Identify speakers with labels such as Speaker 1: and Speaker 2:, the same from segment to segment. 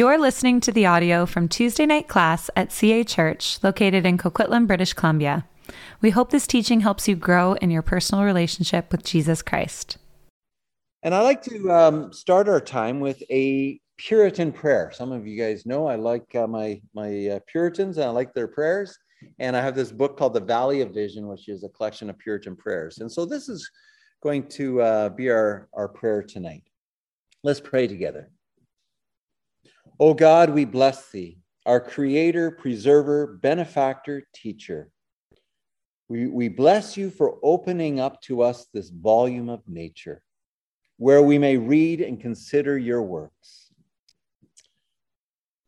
Speaker 1: You're listening to the audio from Tuesday night class at CA Church, located in Coquitlam, British Columbia. We hope this teaching helps you grow in your personal relationship with Jesus Christ.
Speaker 2: And I like to um, start our time with a Puritan prayer. Some of you guys know I like uh, my my uh, Puritans and I like their prayers. And I have this book called The Valley of Vision, which is a collection of Puritan prayers. And so this is going to uh, be our, our prayer tonight. Let's pray together. O God, we bless thee, our creator, preserver, benefactor, teacher. We, we bless you for opening up to us this volume of nature where we may read and consider your works.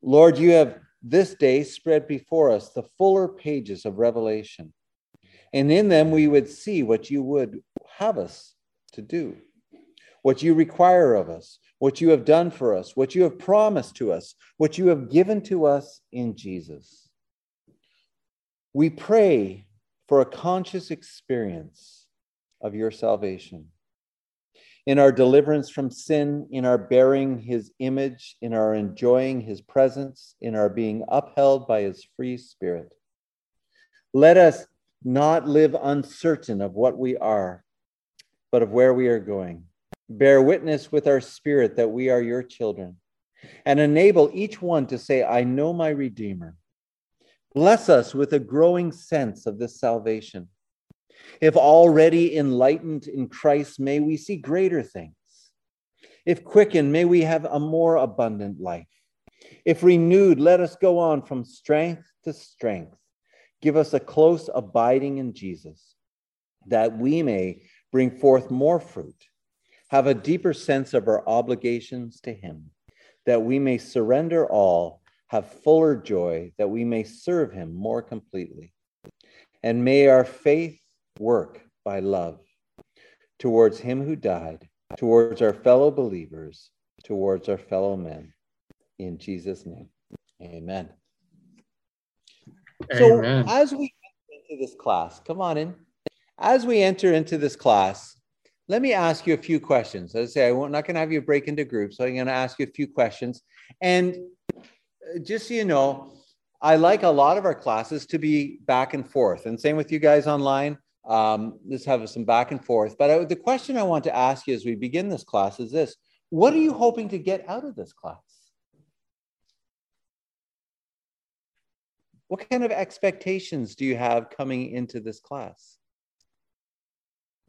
Speaker 2: Lord, you have this day spread before us the fuller pages of Revelation, and in them we would see what you would have us to do, what you require of us, what you have done for us, what you have promised to us, what you have given to us in Jesus. We pray for a conscious experience of your salvation in our deliverance from sin, in our bearing his image, in our enjoying his presence, in our being upheld by his free spirit. Let us not live uncertain of what we are, but of where we are going. Bear witness with our spirit that we are your children, and enable each one to say, I know my Redeemer. Bless us with a growing sense of this salvation if already enlightened in Christ, may we see greater things. If quickened, may we have a more abundant life. If renewed, let us go on from strength to strength. Give us a close abiding in Jesus, that we may bring forth more fruit, have a deeper sense of our obligations to Him, that we may surrender all, have fuller joy, that we may serve Him more completely. And may our faith work by love towards him who died, towards our fellow believers, towards our fellow men. In Jesus' name, amen. amen. So, as we enter into this class, come on in. As we enter into this class, let me ask you a few questions. As I say, I'm not going to have you break into groups, so I'm going to ask you a few questions. And uh, just so you know, I like a lot of our classes to be back and forth. And same with you guys online. Um, let's have some back and forth. But I, the question I want to ask you as we begin this class is this What are you hoping to get out of this class? What kind of expectations do you have coming into this class?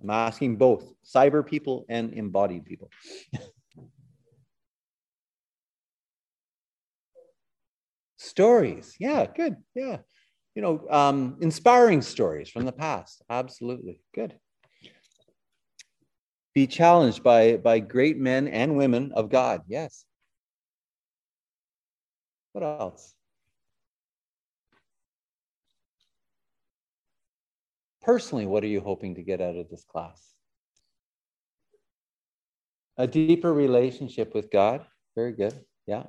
Speaker 2: I'm asking both cyber people and embodied people. Stories. Yeah, good. Yeah you know, um, inspiring stories from the past. Absolutely. Good. Be challenged by, by great men and women of God. Yes. What else? Personally, what are you hoping to get out of this class? A deeper relationship with God. Very good. Yeah.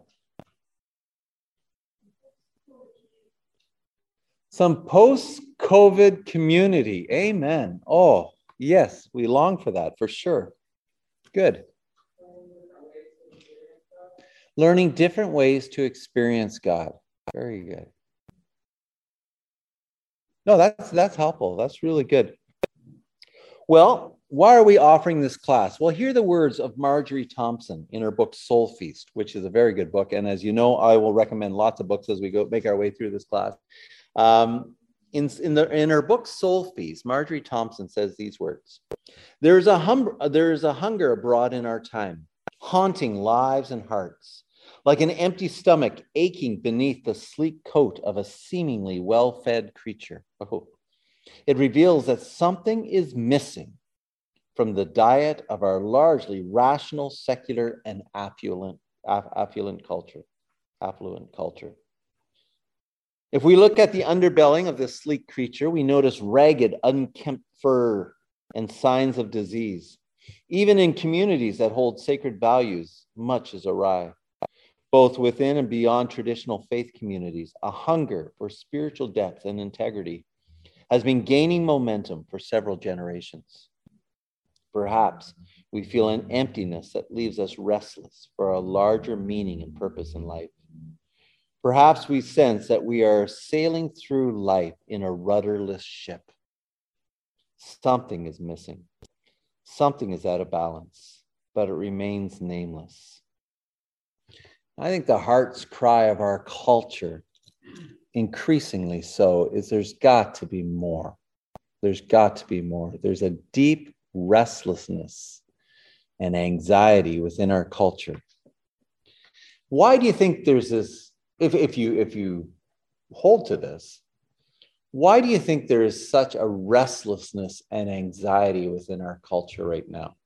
Speaker 2: some post COVID community. Amen. Oh, yes, we long for that for sure. Good. Learning different ways to experience God. Very good. No, that's that's helpful. That's really good. Well, why are we offering this class? Well, hear the words of Marjorie Thompson in her book Soul Feast, which is a very good book. And as you know, I will recommend lots of books as we go make our way through this class. Um, in, in, the, in her book Soul Feast, Marjorie Thompson says these words There is, a hum, there is a hunger abroad in our time, haunting lives and hearts, like an empty stomach aching beneath the sleek coat of a seemingly well fed creature. Oh. It reveals that something is missing from the diet of our largely rational, secular, and affluent, affluent culture. Affluent culture. If we look at the underbelly of this sleek creature, we notice ragged, unkempt fur and signs of disease. Even in communities that hold sacred values, much is awry. Both within and beyond traditional faith communities, a hunger for spiritual depth and integrity has been gaining momentum for several generations. Perhaps we feel an emptiness that leaves us restless for a larger meaning and purpose in life. Perhaps we sense that we are sailing through life in a rudderless ship. Something is missing, something is out of balance, but it remains nameless. I think the heart's cry of our culture, increasingly so, is there's got to be more. There's got to be more. There's a deep restlessness and anxiety within our culture. Why do you think there's this? If, if you if you hold to this, why do you think there is such a restlessness and anxiety within our culture right now?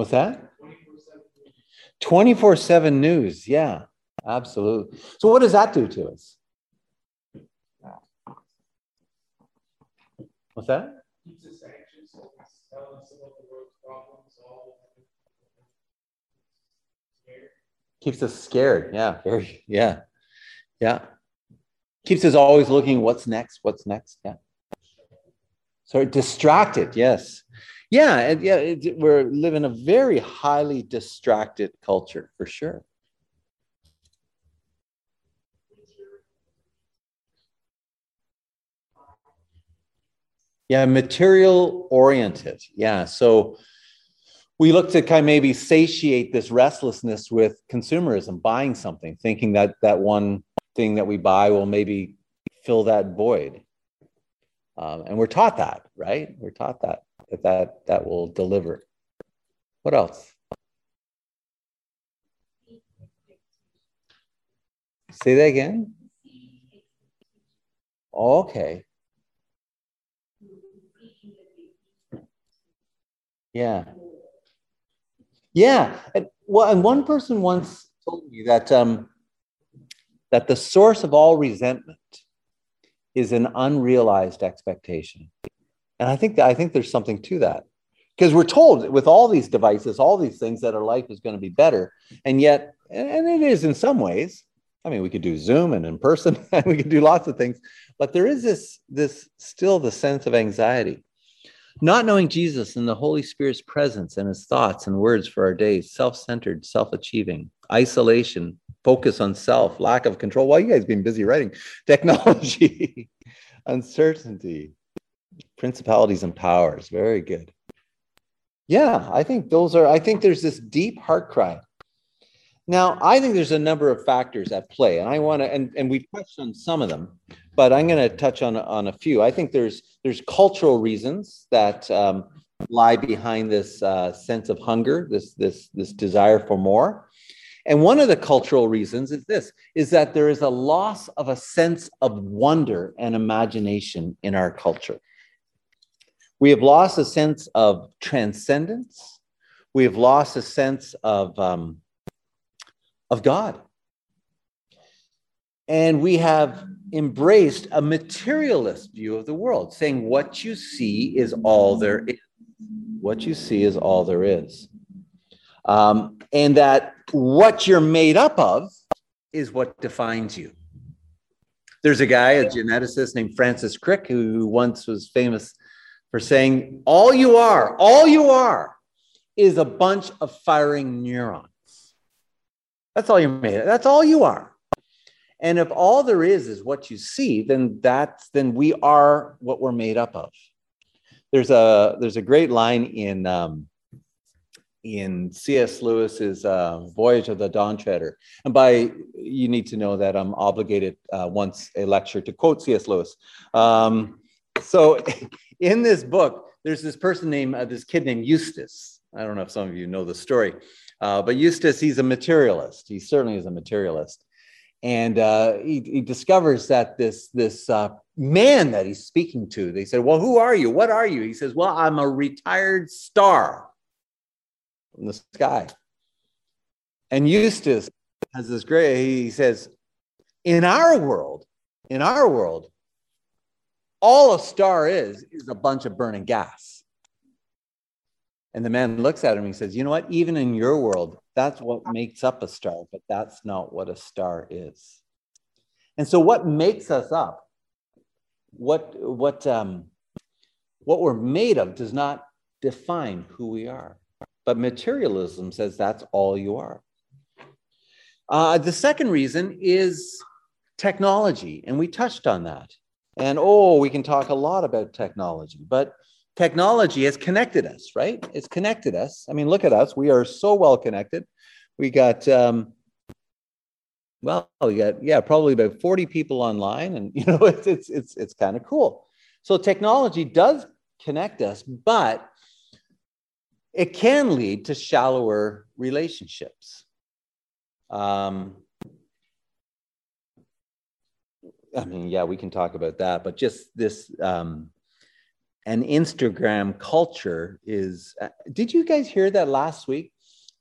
Speaker 2: What's that? 24 7 news. Yeah, absolutely. So, what does that do to us? What's that? Keeps us anxious, telling us about the world's problems, all Keeps us scared. Yeah, very, yeah, yeah. Keeps us always looking what's next, what's next. Yeah. Sorry, distracted. Yes. Yeah, yeah, it, we're living a very highly distracted culture for sure. Yeah, material oriented. Yeah. So we look to kind of maybe satiate this restlessness with consumerism, buying something, thinking that that one thing that we buy will maybe fill that void. Um, and we're taught that, right? We're taught that that that, that will deliver. What else? Say that again. Okay. Yeah. Yeah. And, well, and one person once told me that um, that the source of all resentment is an unrealized expectation. And I think that, I think there's something to that. Because we're told with all these devices, all these things that our life is going to be better. And yet, and it is in some ways. I mean, we could do Zoom and in person, and we could do lots of things, but there is this, this still the sense of anxiety not knowing Jesus and the Holy Spirit's presence and his thoughts and words for our days, self centered, self achieving, isolation, focus on self, lack of control. Why well, you guys been busy writing? Technology, uncertainty, principalities and powers. Very good. Yeah, I think those are, I think there's this deep heart cry. Now, I think there's a number of factors at play, and I want to, and, and we touched on some of them but I'm going to touch on on a few. I think there's there's cultural reasons that um, lie behind this uh, sense of hunger, this this this desire for more. And one of the cultural reasons is this is that there is a loss of a sense of wonder and imagination in our culture. We have lost a sense of transcendence. We have lost a sense of, um, of God. And we have embraced a materialist view of the world, saying what you see is all there is. What you see is all there is. Um, and that what you're made up of is what defines you. There's a guy, a geneticist named Francis Crick, who once was famous for saying, All you are, all you are is a bunch of firing neurons. That's all you're made. That's all you are. And if all there is is what you see, then that's then we are what we're made up of. There's a there's a great line in um, in C.S. Lewis's uh, Voyage of the Dawn Treader, and by you need to know that I'm obligated uh, once a lecture to quote C.S. Lewis. Um, so, in this book, there's this person named uh, this kid named Eustace. I don't know if some of you know the story, uh, but Eustace, he's a materialist. He certainly is a materialist and uh, he, he, discovers that this this uh, man that he's speaking to they said well who are you what are you he says well i'm a retired star from the sky and eustace has this great he says in our world in our world all a star is is a bunch of burning gas and the man looks at him and he says you know what even in your world that's what makes up a star, but that's not what a star is. And so, what makes us up? What what um, what we're made of does not define who we are. But materialism says that's all you are. Uh, the second reason is technology, and we touched on that. And oh, we can talk a lot about technology, but technology has connected us, right? It's connected us. I mean, look at us. We are so well connected. We got, um, well, we got, yeah, probably about 40 people online, and you know, it's it's it's, it's kind of cool. So technology does connect us, but it can lead to shallower relationships. Um, I mean, yeah, we can talk about that, but just this, um, an Instagram culture is. Uh, did you guys hear that last week?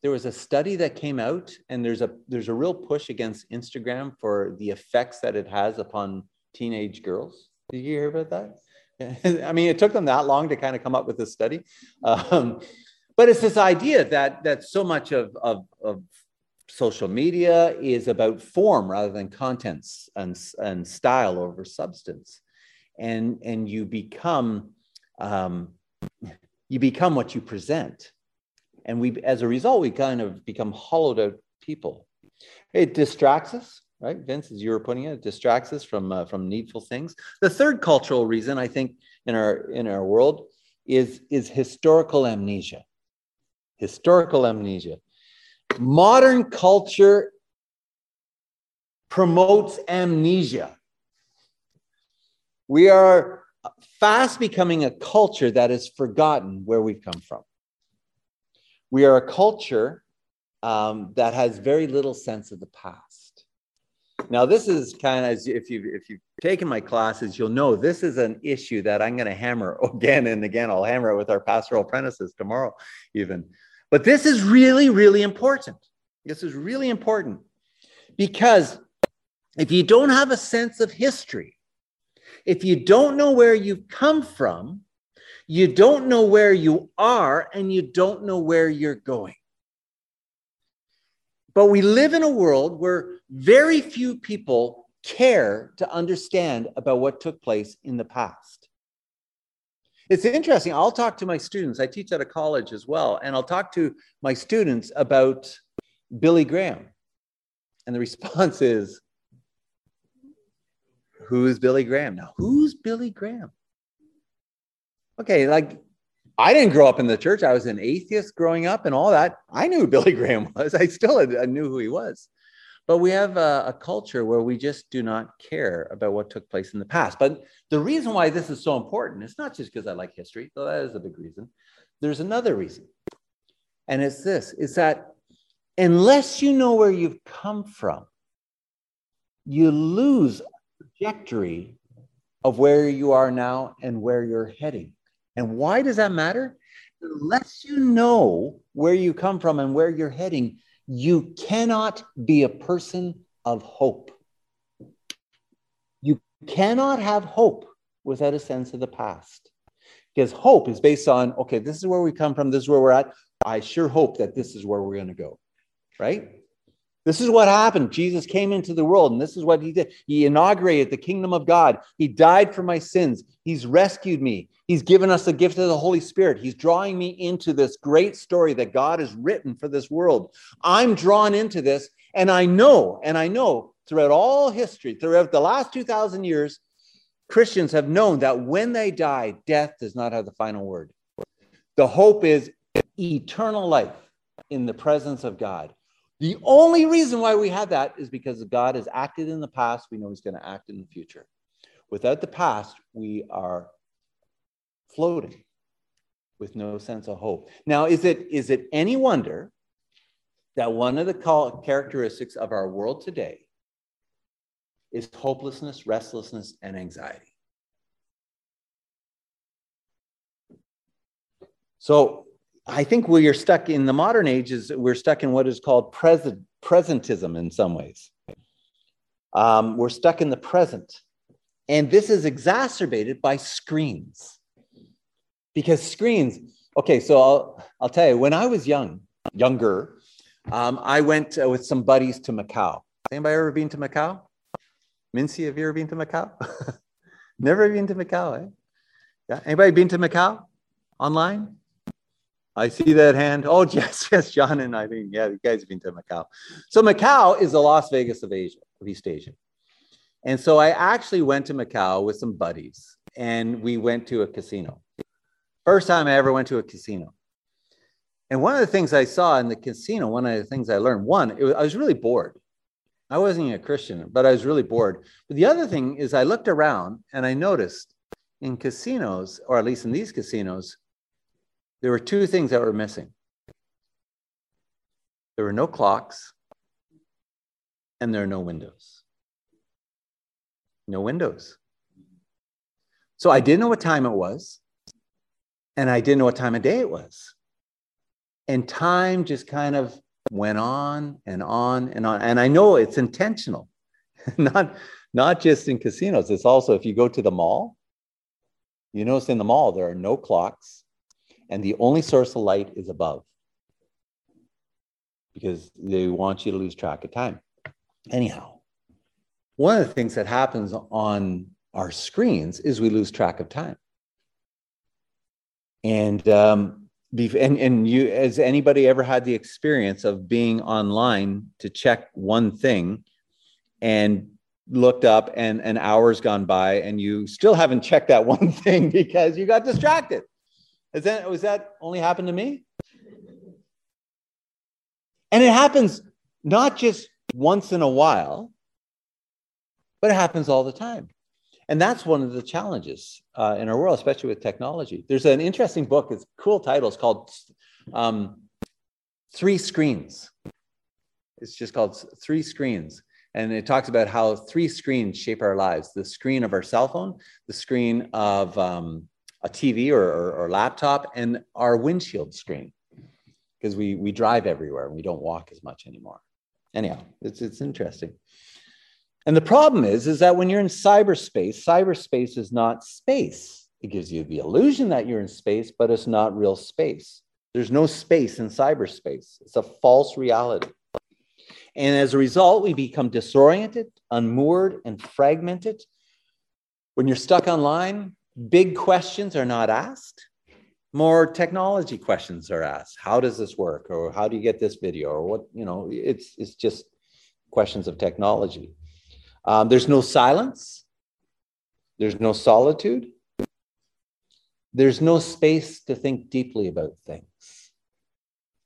Speaker 2: There was a study that came out, and there's a there's a real push against Instagram for the effects that it has upon teenage girls. Did you hear about that? I mean, it took them that long to kind of come up with this study. Um, but it's this idea that that so much of, of, of social media is about form rather than contents and, and style over substance. And and you become um, you become what you present. And we as a result we kind of become hollowed out people. It distracts us right? Vince as you were putting it, it distracts us from uh, from needful things. The third cultural reason i think in our in our world is is historical amnesia. Historical amnesia. Modern culture promotes amnesia. We are fast becoming a culture that has forgotten where we've come from. We are a culture um, that has very little sense of the past. Now, this is kind of if you've if you've taken my classes, you'll know this is an issue that I'm going to hammer again and again. I'll hammer it with our pastoral apprentices tomorrow, even. But this is really, really important. This is really important because if you don't have a sense of history, if you don't know where you've come from, you don't know where you are, and you don't know where you're going. But we live in a world where very few people care to understand about what took place in the past. It's interesting. I'll talk to my students. I teach at a college as well, and I'll talk to my students about Billy Graham. And the response is, Who's Billy Graham? Now, who's Billy Graham? Okay, like I didn't grow up in the church. I was an atheist growing up and all that. I knew Billy Graham was. I still knew who he was. But we have a, a, culture where we just do not care about what took place in the past. But the reason why this is so important is not just because I like history, though that is a big reason. There's another reason. And it's this is that unless you know where you've come from, you lose trajectory of where you are now and where you're heading. And why does that matter? Unless you know where you come from and where you're heading, you cannot be a person of hope. You cannot have hope without a sense of the past. Because hope is based on, okay, this is where we come from, this is where we're at. I sure hope that this is where we're going to go, right? This is what happened. Jesus came into the world, and this is what he did. He inaugurated the kingdom of God. He died for my sins. He's rescued me. He's given us the gift of the Holy Spirit. He's drawing me into this great story that God has written for this world. I'm drawn into this, and I know, and I know throughout all history, throughout the last 2,000 years, Christians have known that when they die, death does not have the final word. The hope is eternal life in the presence of God. The only reason why we have that is because God has acted in the past. We know He's going to act in the future. Without the past, we are floating with no sense of hope. Now, is it, is it any wonder that one of the characteristics of our world today is hopelessness, restlessness, and anxiety? So, I think we are stuck in the modern age is we're stuck in what is called present, presentism in some ways. Um, we're stuck in the present. And this is exacerbated by screens. Because screens, okay, so I'll, I'll tell you, when I was young, younger, um, I went uh, with some buddies to Macau. Anybody ever been to Macau? Mincy, have you ever been to Macau? Never been to Macau, eh? Yeah. Anybody been to Macau online? I see that hand. Oh, yes, yes, John and Eileen. Yeah, you guys have been to Macau. So Macau is the Las Vegas of Asia, of East Asia. And so I actually went to Macau with some buddies and we went to a casino. First time I ever went to a casino. And one of the things I saw in the casino, one of the things I learned, one, was, I was really bored. I wasn't a Christian, but I was really bored. But the other thing is, I looked around and I noticed in casinos, or at least in these casinos, there were two things that were missing there were no clocks, and there are no windows. No windows. So I didn't know what time it was, and I didn't know what time of day it was. And time just kind of went on and on and on. And I know it's intentional, not, not just in casinos. It's also if you go to the mall, you notice in the mall there are no clocks, and the only source of light is above because they want you to lose track of time. Anyhow, one of the things that happens on our screens is we lose track of time. And um, and and you has anybody ever had the experience of being online to check one thing and looked up and an hour's gone by and you still haven't checked that one thing because you got distracted is that was that only happened to me? And it happens not just once in a while, but it happens all the time. And that's one of the challenges uh, in our world, especially with technology. There's an interesting book, it's cool title, it's called um, Three Screens. It's just called Three Screens. And it talks about how three screens shape our lives the screen of our cell phone, the screen of um, a TV or, or, or laptop and our windshield screen because we, we drive everywhere and we don't walk as much anymore. Anyhow, it's, it's interesting. And the problem is, is that when you're in cyberspace, cyberspace is not space. It gives you the illusion that you're in space, but it's not real space. There's no space in cyberspace. It's a false reality. And as a result, we become disoriented, unmoored, and fragmented. When you're stuck online, big questions are not asked. More technology questions are asked. How does this work? Or how do you get this video? Or what, you know, it's, it's just questions of technology. Um, there's no silence. There's no solitude. There's no space to think deeply about things.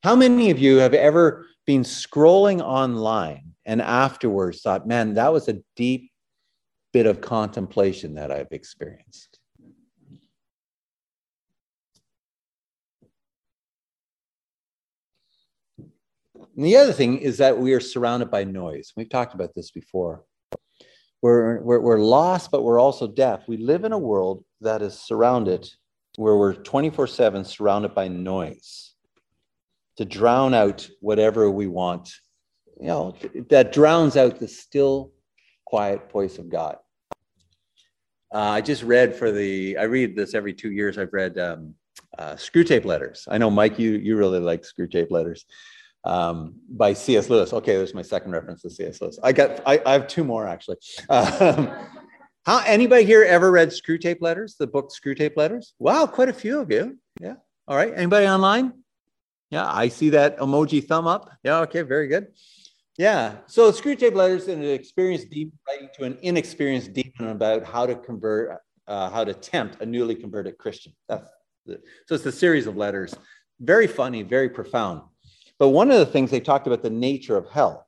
Speaker 2: How many of you have ever been scrolling online and afterwards thought, man, that was a deep bit of contemplation that I've experienced? And the other thing is that we are surrounded by noise. We've talked about this before. We're, we're, we're lost, but we're also deaf. We live in a world that is surrounded, where we're 24 7 surrounded by noise to drown out whatever we want, you know, that drowns out the still, quiet voice of God. Uh, I just read for the, I read this every two years. I've read um, uh, Screwtape Letters. I know, Mike, you, you really like Screwtape Letters um, by C.S. Lewis. Okay, there's my second reference to C.S. Lewis. I got, I, I have two more actually. Um, how anybody here ever read Screwtape Letters? The book Screwtape Letters? Wow, quite a few of you. Yeah. All right. Anybody online? Yeah, I see that emoji thumb up. Yeah. Okay. Very good. Yeah. So Screwtape Letters is an experienced demon writing to an inexperienced demon about how to convert, uh, how to tempt a newly converted Christian. That's the, so it's a series of letters. Very funny, very profound. But one of the things they talked about the nature of hell,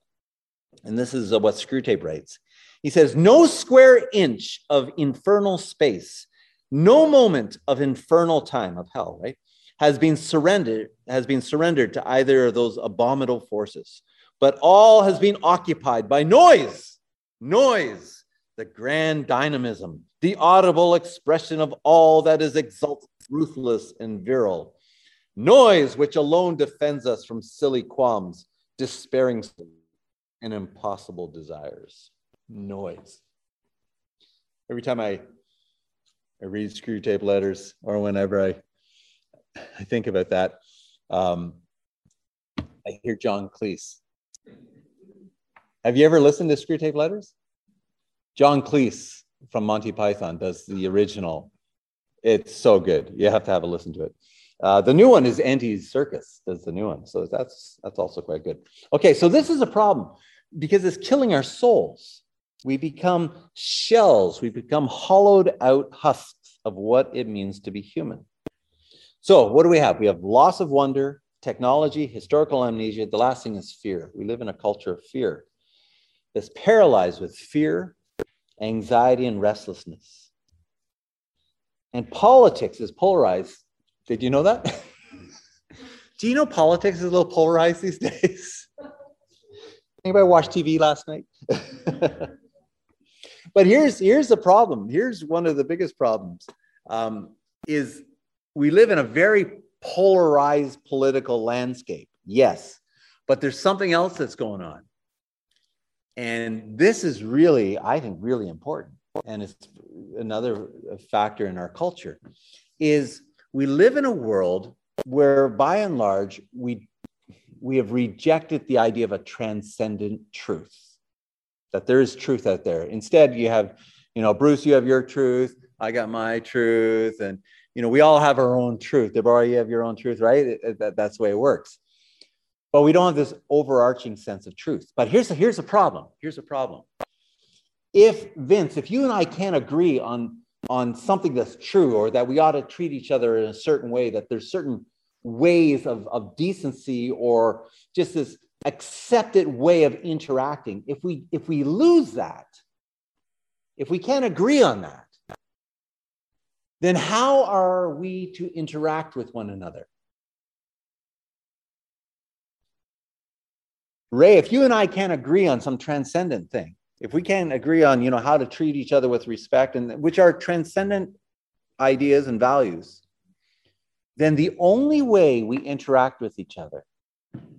Speaker 2: and this is what Screwtape writes. He says, No square inch of infernal space, no moment of infernal time of hell, right, has been surrendered, has been surrendered to either of those abominable forces, but all has been occupied by noise, noise, the grand dynamism, the audible expression of all that is exalted, ruthless, and virile Noise, which alone defends us from silly qualms, despairing, and impossible desires. Noise. Every time I, I read Screwtape letters or whenever I, I think about that, um, I hear John Cleese. Have you ever listened to Screwtape letters? John Cleese from Monty Python does the original It's so good. You have to have a listen to it. Uh, the new one is Andy Serkis does the new one, so that's that's also quite good. Okay, so this is a problem because it's killing our souls. We become shells. We become hollowed out husks of what it means to be human. So, what do we have? We have loss of wonder, technology, historical amnesia. The last thing is fear. We live in a culture of fear that's paralyzed with fear, anxiety, and restlessness. And politics is polarized. Did you know that? Do you know politics is a little polarized these days? Anybody watch TV last night? but here's here's the problem. Here's one of the biggest problems: um, is we live in a very polarized political landscape. Yes, but there's something else that's going on, and this is really, I think, really important. And it's another factor in our culture is we live in a world where, by and large, we we have rejected the idea of a transcendent truth that there is truth out there. Instead you have you know bruce you have your truth i got my truth and you know we all have our own truth. Deborah you have your own truth right? It, it, that, that's the way it works. But we don't have this overarching sense of truth. But here's a, here's a problem. Here's a problem. If vince if you and i can't agree on on something that's true or that we ought to treat each other in a certain way that there's certain ways of, of decency or just this accepted way of interacting. If we if we lose that if we can't agree on that then how are we to interact with one another? Ray if you and i can't agree on some transcendent thing if we can't agree on you know how to treat each other with respect and which are transcendent ideas and values then the only way we interact with each other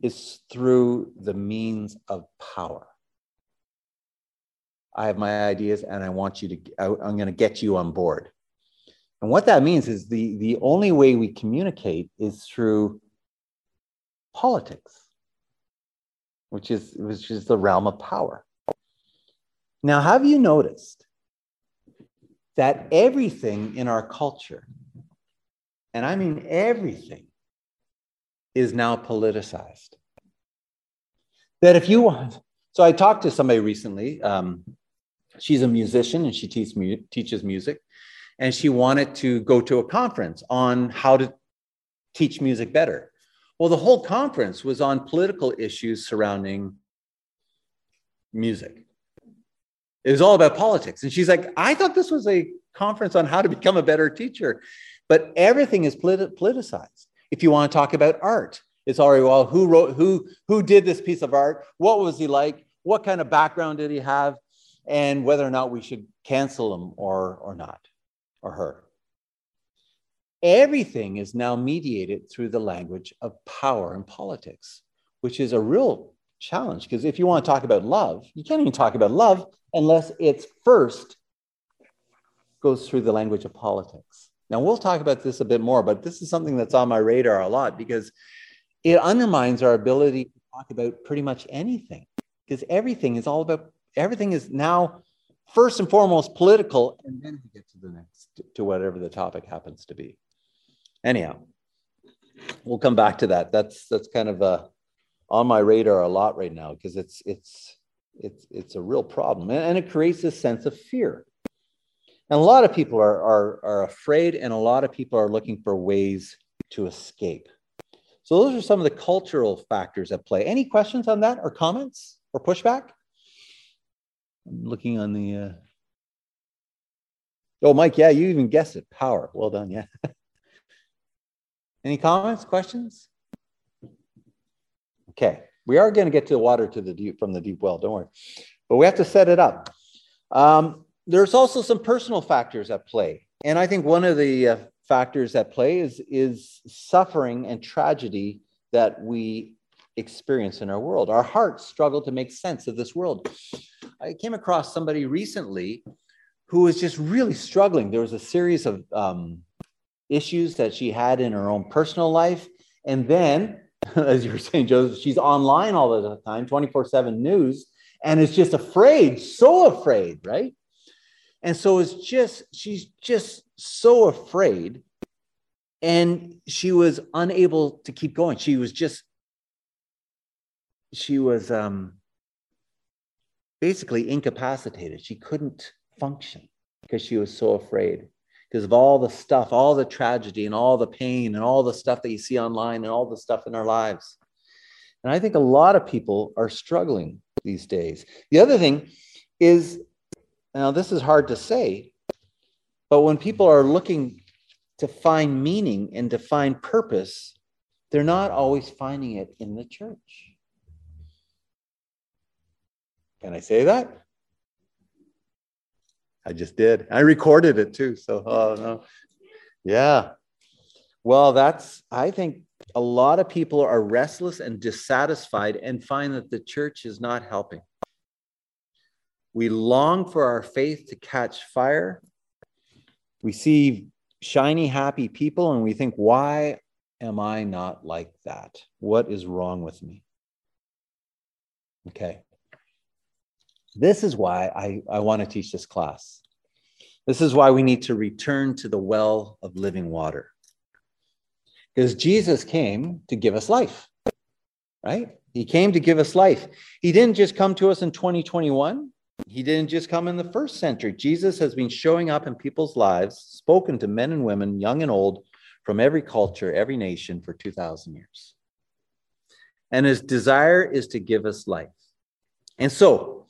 Speaker 2: is through the means of power. I have my ideas and I want you to, I'm going to get you on board. And what that means is the, the only way we communicate is through politics, which is, which is the realm of power. Now, have you noticed that everything in our culture and I mean everything, is now politicized. That if you want, so I talked to somebody recently. Um, she's a musician and she teach, teaches music, and she wanted to go to a conference on how to teach music better. Well, the whole conference was on political issues surrounding music. It was all about politics. And she's like, I thought this was a conference on how to become a better teacher. But everything is politicized. If you want to talk about art, it's already well, who wrote, who, who did this piece of art? What was he like? What kind of background did he have? And whether or not we should cancel him or, or not, or her. Everything is now mediated through the language of power and politics, which is a real challenge. Because if you want to talk about love, you can't even talk about love unless it's first goes through the language of politics. Now, we'll talk about this a bit more, but this is something that's on my radar a lot because it undermines our ability to talk about pretty much anything because everything is all about, everything is now first and foremost political, and then we get to the next, to whatever the topic happens to be. Anyhow, we'll come back to that. That's that's kind of uh, on my radar a lot right now because it's it's it's it's a real problem, and it creates a sense of fear. And a lot of people are, are, are afraid, and a lot of people are looking for ways to escape. So, those are some of the cultural factors at play. Any questions on that, or comments, or pushback? I'm looking on the. Uh... Oh, Mike, yeah, you even guessed it. Power. Well done. Yeah. Any comments, questions? Okay, we are going to get to the water to the deep from the deep well. Don't worry, but we have to set it up. Um, there's also some personal factors at play. And I think one of the uh, factors at play is, is suffering and tragedy that we experience in our world. Our hearts struggle to make sense of this world. I came across somebody recently who was just really struggling. There was a series of um, issues that she had in her own personal life. And then, as you were saying, Joseph, she's online all the time, 24 7 news, and is just afraid, so afraid, right? And so it's just, she's just so afraid and she was unable to keep going. She was just, she was um, basically incapacitated. She couldn't function because she was so afraid because of all the stuff, all the tragedy and all the pain and all the stuff that you see online and all the stuff in our lives. And I think a lot of people are struggling these days. The other thing is now, this is hard to say, but when people are looking to find meaning and to find purpose, they're not always finding it in the church. Can I say that? I just did. I recorded it too. So, oh no. Yeah. Well, that's, I think a lot of people are restless and dissatisfied and find that the church is not helping. We long for our faith to catch fire. We see shiny, happy people and we think, why am I not like that? What is wrong with me? Okay. This is why I, I want to teach this class. This is why we need to return to the well of living water. Because Jesus came to give us life, right? He came to give us life. He didn't just come to us in 2021. He didn't just come in the first century. Jesus has been showing up in people's lives, spoken to men and women, young and old, from every culture, every nation for 2,000 years. And his desire is to give us life. And so,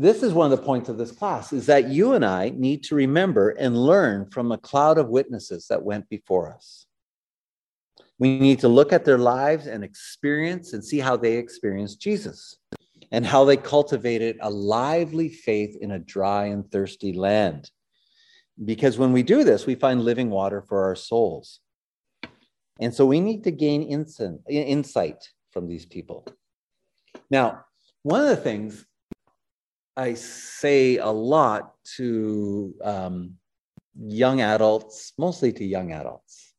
Speaker 2: this is one of the points of this class is that you and I need to remember and learn from a cloud of witnesses that went before us. We need to look at their lives and experience and see how they experienced Jesus and how they cultivated a lively faith in a dry and thirsty land. Because when we do this, we find living water for our souls. And so we need to gain insight from these people. Now, one of the things I say a lot to um, young adults, mostly to young adults,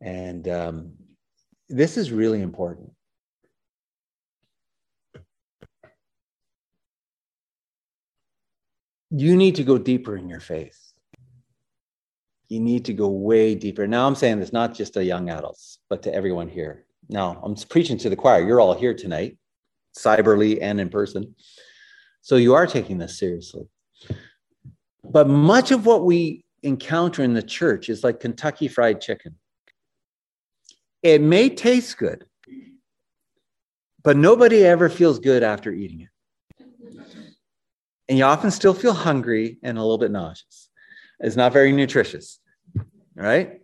Speaker 2: and um, this is really important. you need to go deeper in your faith. You need to go way deeper. Now, I'm saying this not just to young adults, but to everyone here. Now, I'm preaching to the choir. You're all here tonight, cyberly and in person. So you are taking this seriously. But much of what we encounter in the church is like Kentucky Fried Chicken. It may taste good, but nobody ever feels good after eating it and you often still feel hungry and a little bit nauseous. It's not very nutritious, right?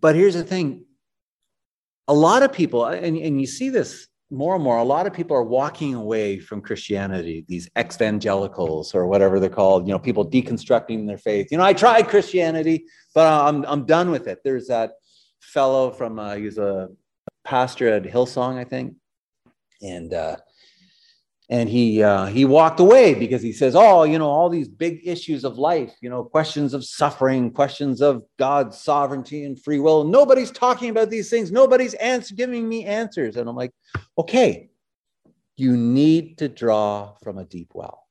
Speaker 2: But here's the thing a lot of people, and, and you see this more and more, a lot of people are walking away from Christianity, these evangelicals or whatever they're called, you know, people deconstructing their faith. You know, I tried Christianity, but I'm, I'm done with it. There's that fellow from, uh, he's a pastor at Hillsong, I think. And uh, and he uh, he walked away because he says, "Oh, you know, all these big issues of life, you know, questions of suffering, questions of God's sovereignty and free will. Nobody's talking about these things. Nobody's answer, giving me answers." And I'm like, "Okay, you need to draw from a deep well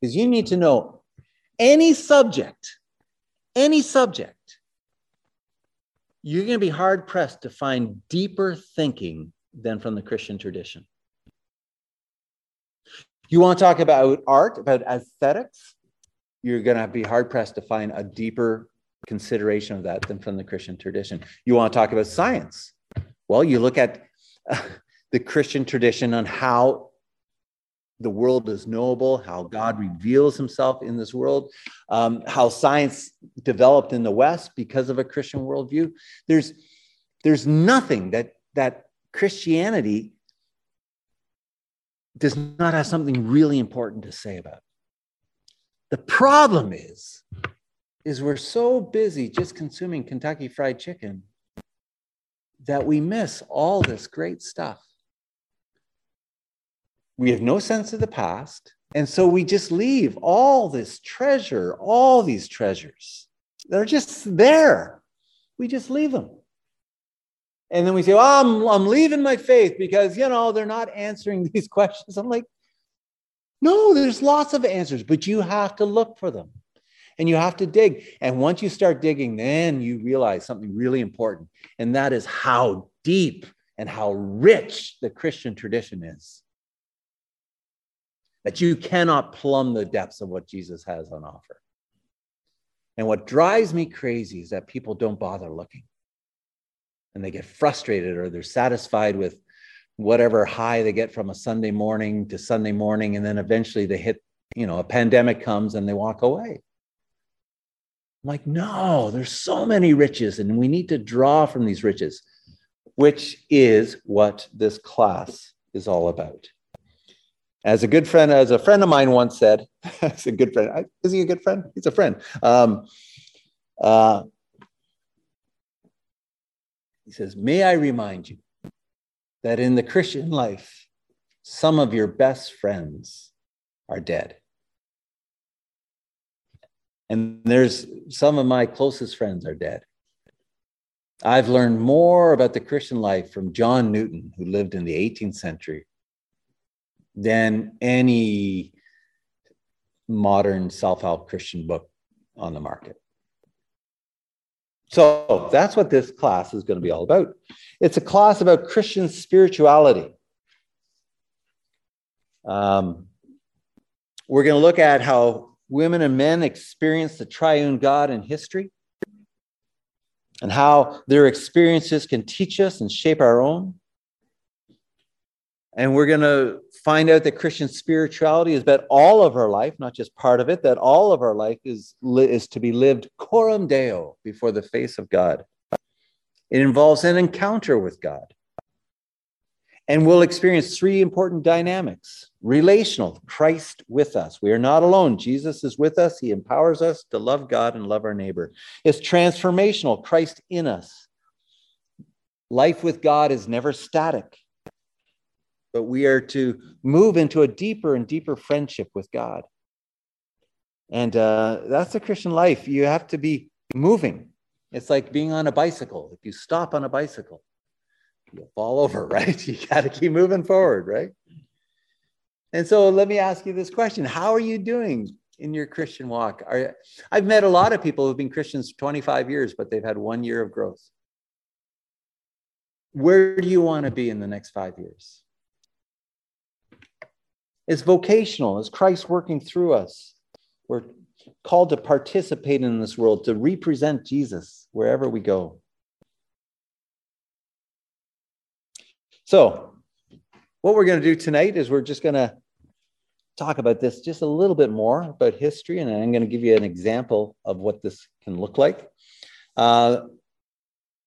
Speaker 2: because you need to know any subject, any subject. You're going to be hard pressed to find deeper thinking than from the Christian tradition." You want to talk about art, about aesthetics? You're going to be hard pressed to find a deeper consideration of that than from the Christian tradition. You want to talk about science? Well, you look at the Christian tradition on how the world is knowable, how God reveals himself in this world, um, how science developed in the West because of a Christian worldview. There's, there's nothing that, that Christianity does not have something really important to say about. It. The problem is, is we're so busy just consuming Kentucky Fried Chicken that we miss all this great stuff. We have no sense of the past, and so we just leave all this treasure, all these treasures. They're just there. We just leave them. And then we say, oh, I'm, I'm leaving my faith because, you know, they're not answering these questions. I'm like, no, there's lots of answers, but you have to look for them. And you have to dig. And once you start digging, then you realize something really important. And that is how deep and how rich the Christian tradition is. That you cannot plumb the depths of what Jesus has on offer. And what drives me crazy is that people don't bother looking. And they get frustrated or they're satisfied with whatever high they get from a Sunday morning to Sunday morning. And then eventually they hit, you know, a pandemic comes and they walk away. I'm like, no, there's so many riches, and we need to draw from these riches, which is what this class is all about. As a good friend, as a friend of mine once said, "He's a good friend. Is he a good friend? He's a friend." Um, uh, he says, "May I remind you that in the Christian life, some of your best friends are dead." And there's some of my closest friends are dead. I've learned more about the Christian life from John Newton, who lived in the 18th century, than any modern self help Christian book on the market. So that's what this class is going to be all about. It's a class about Christian spirituality. Um, we're going to look at how women and men experience the triune God in history and how their experiences can teach us and shape our own. And we're going to find out that Christian spirituality is about all of our life, not just part of it, that all of our life is, is to be lived coram deo before the face of God. It involves an encounter with God. And we'll experience three important dynamics relational, Christ with us. We are not alone. Jesus is with us. He empowers us to love God and love our neighbor. It's transformational, Christ in us. Life with God is never static, but we are to move into a deeper and deeper friendship with God. And uh, that's the Christian life. You have to be moving. It's like being on a bicycle. If you stop on a bicycle, you'll fall over, right? You got to keep moving forward, right? And so let me ask you this question How are you doing in your Christian walk? Are, I've met a lot of people who've been Christians 25 years, but they've had one year of growth. Where do you want to be in the next five years? It's vocational. Is Christ working through us? We're called to participate in this world, to represent Jesus wherever we go. So, what we're going to do tonight is we're just going to talk about this just a little bit more about history, and I'm going to give you an example of what this can look like. Uh,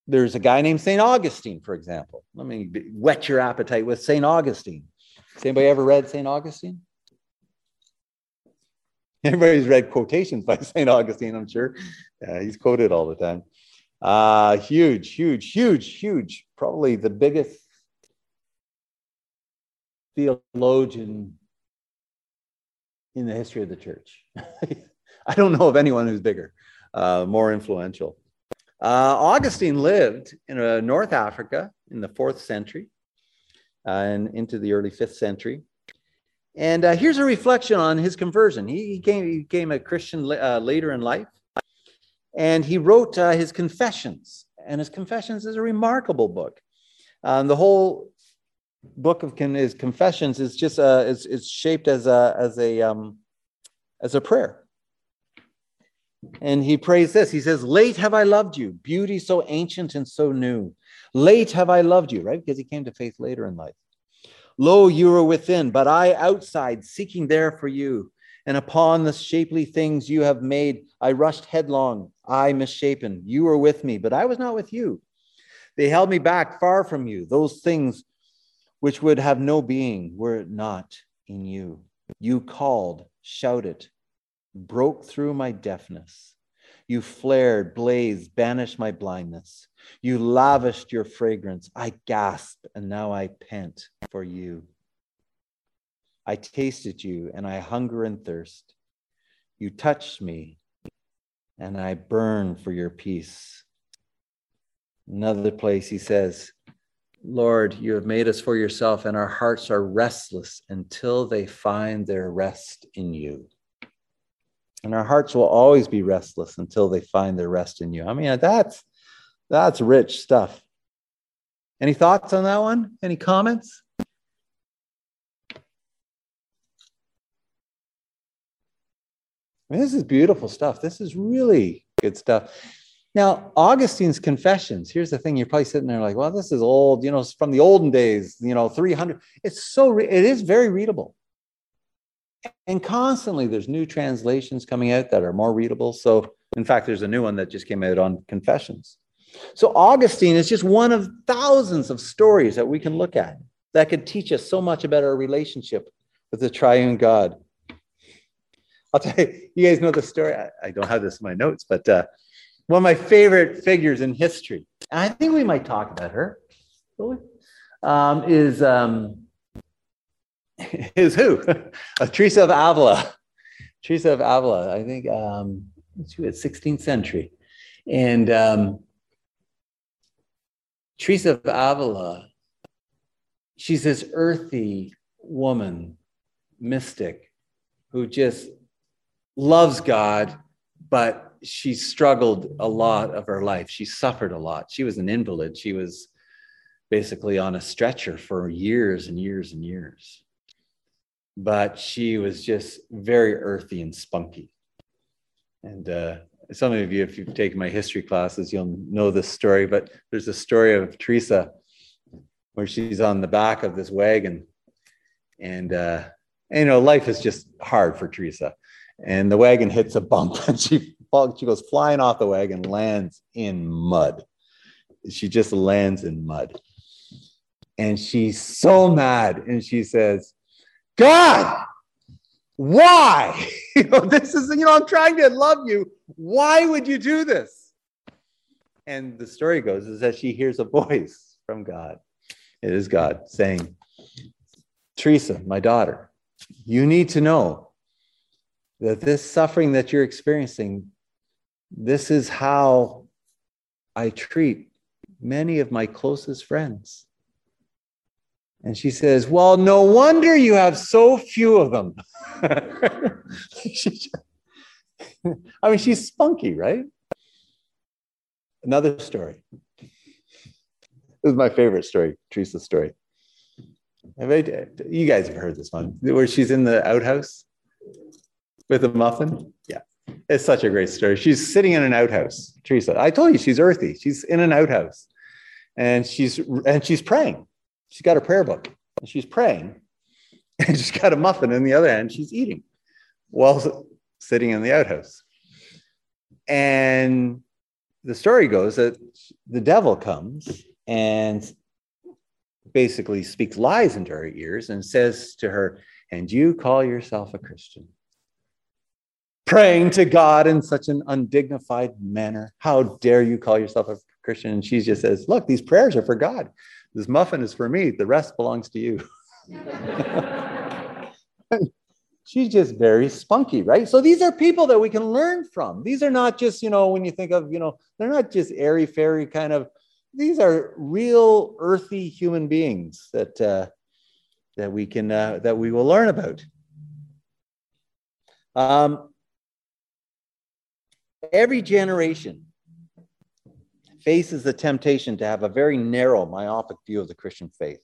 Speaker 2: there's a guy named St. Augustine, for example. Let me whet your appetite with St. Augustine. Has anybody ever read St. Augustine? Everybody's read quotations by St. Augustine, I'm sure. Uh, he's quoted all the time. Uh, huge, huge, huge, huge. Probably the biggest theologian in the history of the church. I don't know of anyone who's bigger, uh, more influential. Uh, Augustine lived in uh, North Africa in the fourth century and into the early fifth century. And uh, here's a reflection on his conversion. He, he, came, he became a Christian uh, later in life, and he wrote his Confessions. And his Confessions is a remarkable book. Um, the whole book of his confessions is just uh, is, is shaped as a as a um, as a prayer and he prays this he says late have i loved you beauty so ancient and so new late have i loved you right? Because he came to faith later in life. Lo you were within but i outside seeking there for you. And upon the shapely things you have made i rushed headlong i misshapen. You were with me but i was not with you. They held me back far from you. Those things which would have no being were it not in you. You called, shouted, broke through my deafness. You flared, blazed, banished my blindness. You lavished your fragrance. I gasp, and now I pant for you. I tasted you, and I hunger and thirst. You touched me, and I burn for your peace. Another place he says, Lord, you have made us for yourself, and our hearts are restless until they find their rest in you. And our hearts will always be restless until they find their rest in you. I mean, that's that's rich stuff. Any thoughts on that one? Any comments? I mean, this is beautiful stuff. This is really good stuff. Now, Augustine's Confessions, here's the thing you're probably sitting there like, well, this is old, you know, from the olden days, you know, 300. It's so, re- it is very readable. And constantly there's new translations coming out that are more readable. So, in fact, there's a new one that just came out on Confessions. So, Augustine is just one of thousands of stories that we can look at that could teach us so much about our relationship with the triune God. I'll tell you, you guys know the story. I, I don't have this in my notes, but uh, one of my favorite figures in history, and I think we might talk about her, um, is um, is who? uh, Teresa of Avila. Teresa of Avila. I think um, she was 16th century, and um, Teresa of Avila. She's this earthy woman, mystic, who just loves God, but she struggled a lot of her life. She suffered a lot. She was an invalid. She was basically on a stretcher for years and years and years. But she was just very earthy and spunky. And uh, some of you, if you've taken my history classes, you'll know this story. But there's a story of Teresa where she's on the back of this wagon. And, uh, and you know, life is just hard for Teresa. And the wagon hits a bump and she she goes flying off the wagon, lands in mud. She just lands in mud. And she's so mad. And she says, God, why? you know, this is, you know, I'm trying to love you. Why would you do this? And the story goes is that she hears a voice from God. It is God saying, Teresa, my daughter, you need to know that this suffering that you're experiencing this is how I treat many of my closest friends. And she says, Well, no wonder you have so few of them. I mean, she's spunky, right? Another story. This is my favorite story, Teresa's story. You guys have heard this one, where she's in the outhouse with a muffin. Yeah. It's such a great story. She's sitting in an outhouse, Teresa. I told you she's earthy. She's in an outhouse, and she's and she's praying. She's got a prayer book, and she's praying, and she's got a muffin in the other hand. She's eating while sitting in the outhouse. And the story goes that the devil comes and basically speaks lies into her ears and says to her, "And you call yourself a Christian?" praying to God in such an undignified manner. How dare you call yourself a Christian? And she just says, Look, these prayers are for God. This muffin is for me. The rest belongs to you. She's just very spunky, right? So these are people that we can learn from. These are not just, you know, when you think of, you know, they're not just airy fairy kind of, these are real earthy human beings that, uh, that we can, uh, that we will learn about. Um, Every generation faces the temptation to have a very narrow, myopic view of the Christian faith.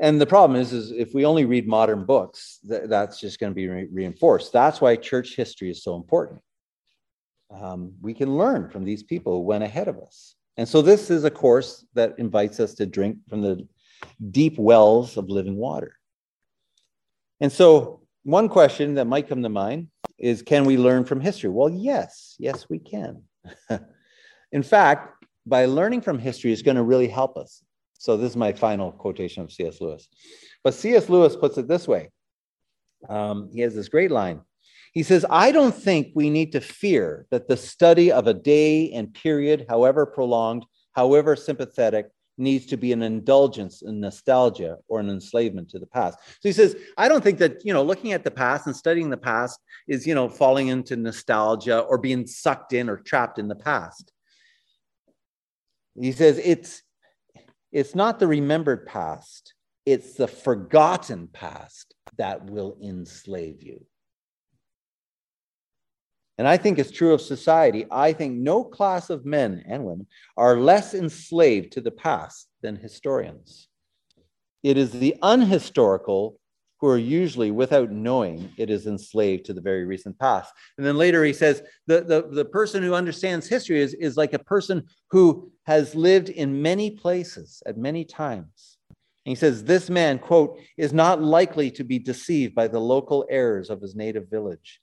Speaker 2: And the problem is, is if we only read modern books, th- that's just going to be re- reinforced. That's why church history is so important. Um, we can learn from these people who went ahead of us. And so this is a course that invites us to drink from the deep wells of living water. And so one question that might come to mind is can we learn from history? Well, yes, yes, we can. In fact, by learning from history is going to really help us. So, this is my final quotation of C.S. Lewis. But C.S. Lewis puts it this way um, he has this great line. He says, I don't think we need to fear that the study of a day and period, however prolonged, however sympathetic, needs to be an indulgence in nostalgia or an enslavement to the past. So he says, I don't think that, you know, looking at the past and studying the past is, you know, falling into nostalgia or being sucked in or trapped in the past. He says it's it's not the remembered past, it's the forgotten past that will enslave you. And I think it's true of society, I think no class of men and women are less enslaved to the past than historians. It is the unhistorical who are usually, without knowing, it is enslaved to the very recent past. And then later he says the, the, the person who understands history is, is like a person who has lived in many places at many times. And he says, This man, quote, is not likely to be deceived by the local errors of his native village.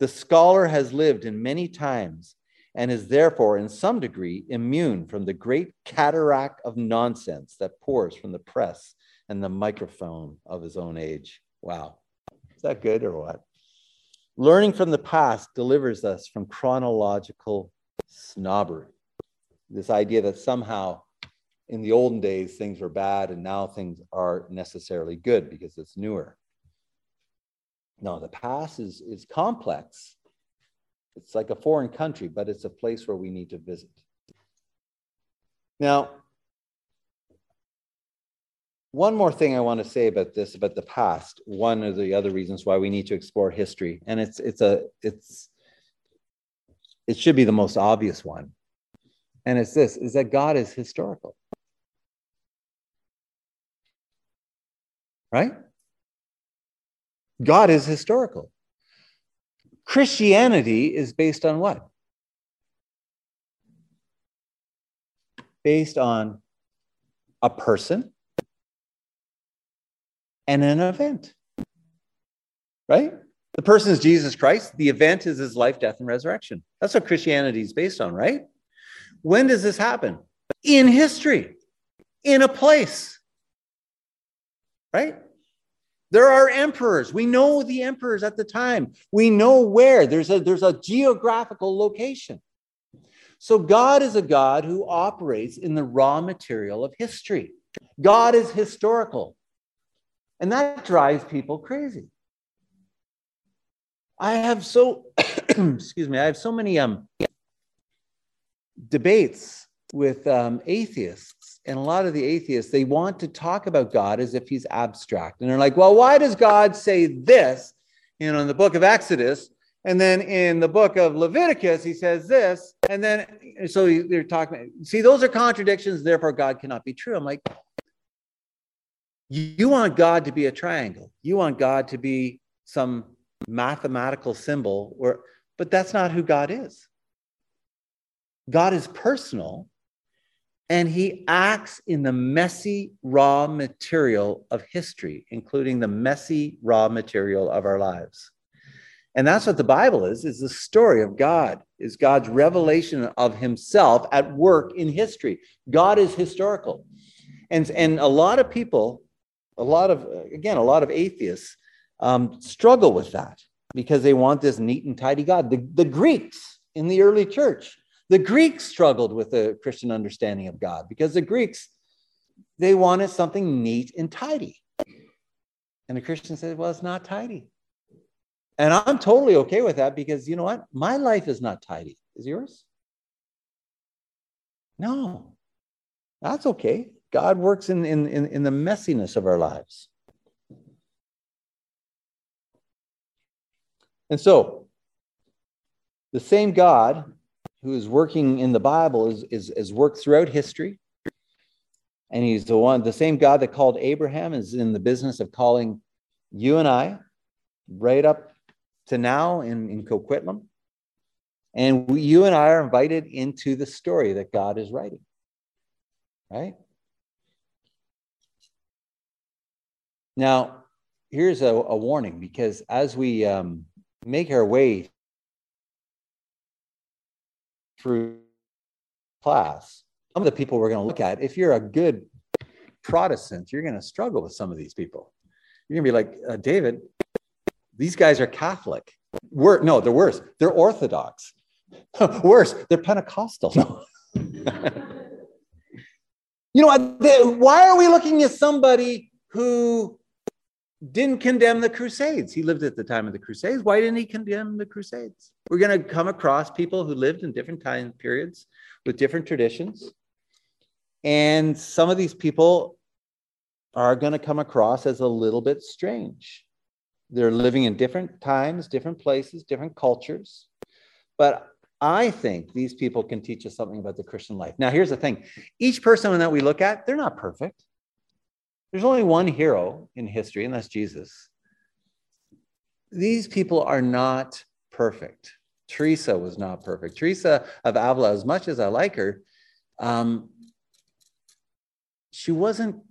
Speaker 2: The scholar has lived in many times and is therefore, in some degree, immune from the great cataract of nonsense that pours from the press and the microphone of his own age. Wow. Is that good or what? Learning from the past delivers us from chronological snobbery. This idea that somehow in the olden days things were bad and now things are necessarily good because it's newer. No, the past is, is complex. It's like a foreign country, but it's a place where we need to visit. Now, one more thing I want to say about this, about the past. One of the other reasons why we need to explore history, and it's it's a it's it should be the most obvious one, and it's this: is that God is historical, right? God is historical. Christianity is based on what? Based on a person and an event. Right? The person is Jesus Christ. The event is his life, death, and resurrection. That's what Christianity is based on, right? When does this happen? In history, in a place. Right? There are emperors. We know the emperors at the time. We know where. There's a, there's a geographical location. So God is a God who operates in the raw material of history. God is historical. And that drives people crazy. I have so, excuse me, I have so many um, debates with um, atheists. And a lot of the atheists, they want to talk about God as if he's abstract. And they're like, well, why does God say this, you know, in the book of Exodus? And then in the book of Leviticus, he says this. And then, so they're talking, see, those are contradictions. Therefore, God cannot be true. I'm like, you want God to be a triangle. You want God to be some mathematical symbol, or, but that's not who God is. God is personal and he acts in the messy raw material of history, including the messy raw material of our lives. And that's what the Bible is, is the story of God, is God's revelation of himself at work in history. God is historical. And, and a lot of people a lot of, again, a lot of atheists um, struggle with that because they want this neat and tidy God. The, the Greeks in the early church, the Greeks struggled with the Christian understanding of God because the Greeks, they wanted something neat and tidy. And the Christian said, well, it's not tidy. And I'm totally okay with that because you know what? My life is not tidy. Is yours? No, that's okay. God works in, in, in, in the messiness of our lives. And so, the same God who is working in the Bible is, is, is worked throughout history. And he's the one, the same God that called Abraham is in the business of calling you and I right up to now in, in Coquitlam. And we, you and I are invited into the story that God is writing. Right? Now, here's a, a warning because as we um, make our way through class, some of the people we're going to look at, if you're a good Protestant, you're going to struggle with some of these people. You're going to be like, uh, David, these guys are Catholic. We're, no, they're worse. They're Orthodox. worse, they're Pentecostal. You know, why are we looking at somebody who didn't condemn the Crusades. He lived at the time of the Crusades. Why didn't he condemn the Crusades? We're going to come across people who lived in different time periods with different traditions. And some of these people are going to come across as a little bit strange. They're living in different times, different places, different cultures. But I think these people can teach us something about the Christian life. Now, here's the thing each person that we look at, they're not perfect. There's only one hero in history, and that's Jesus. These people are not perfect. Teresa was not perfect. Teresa of Avila, as much as I like her, um, she wasn't,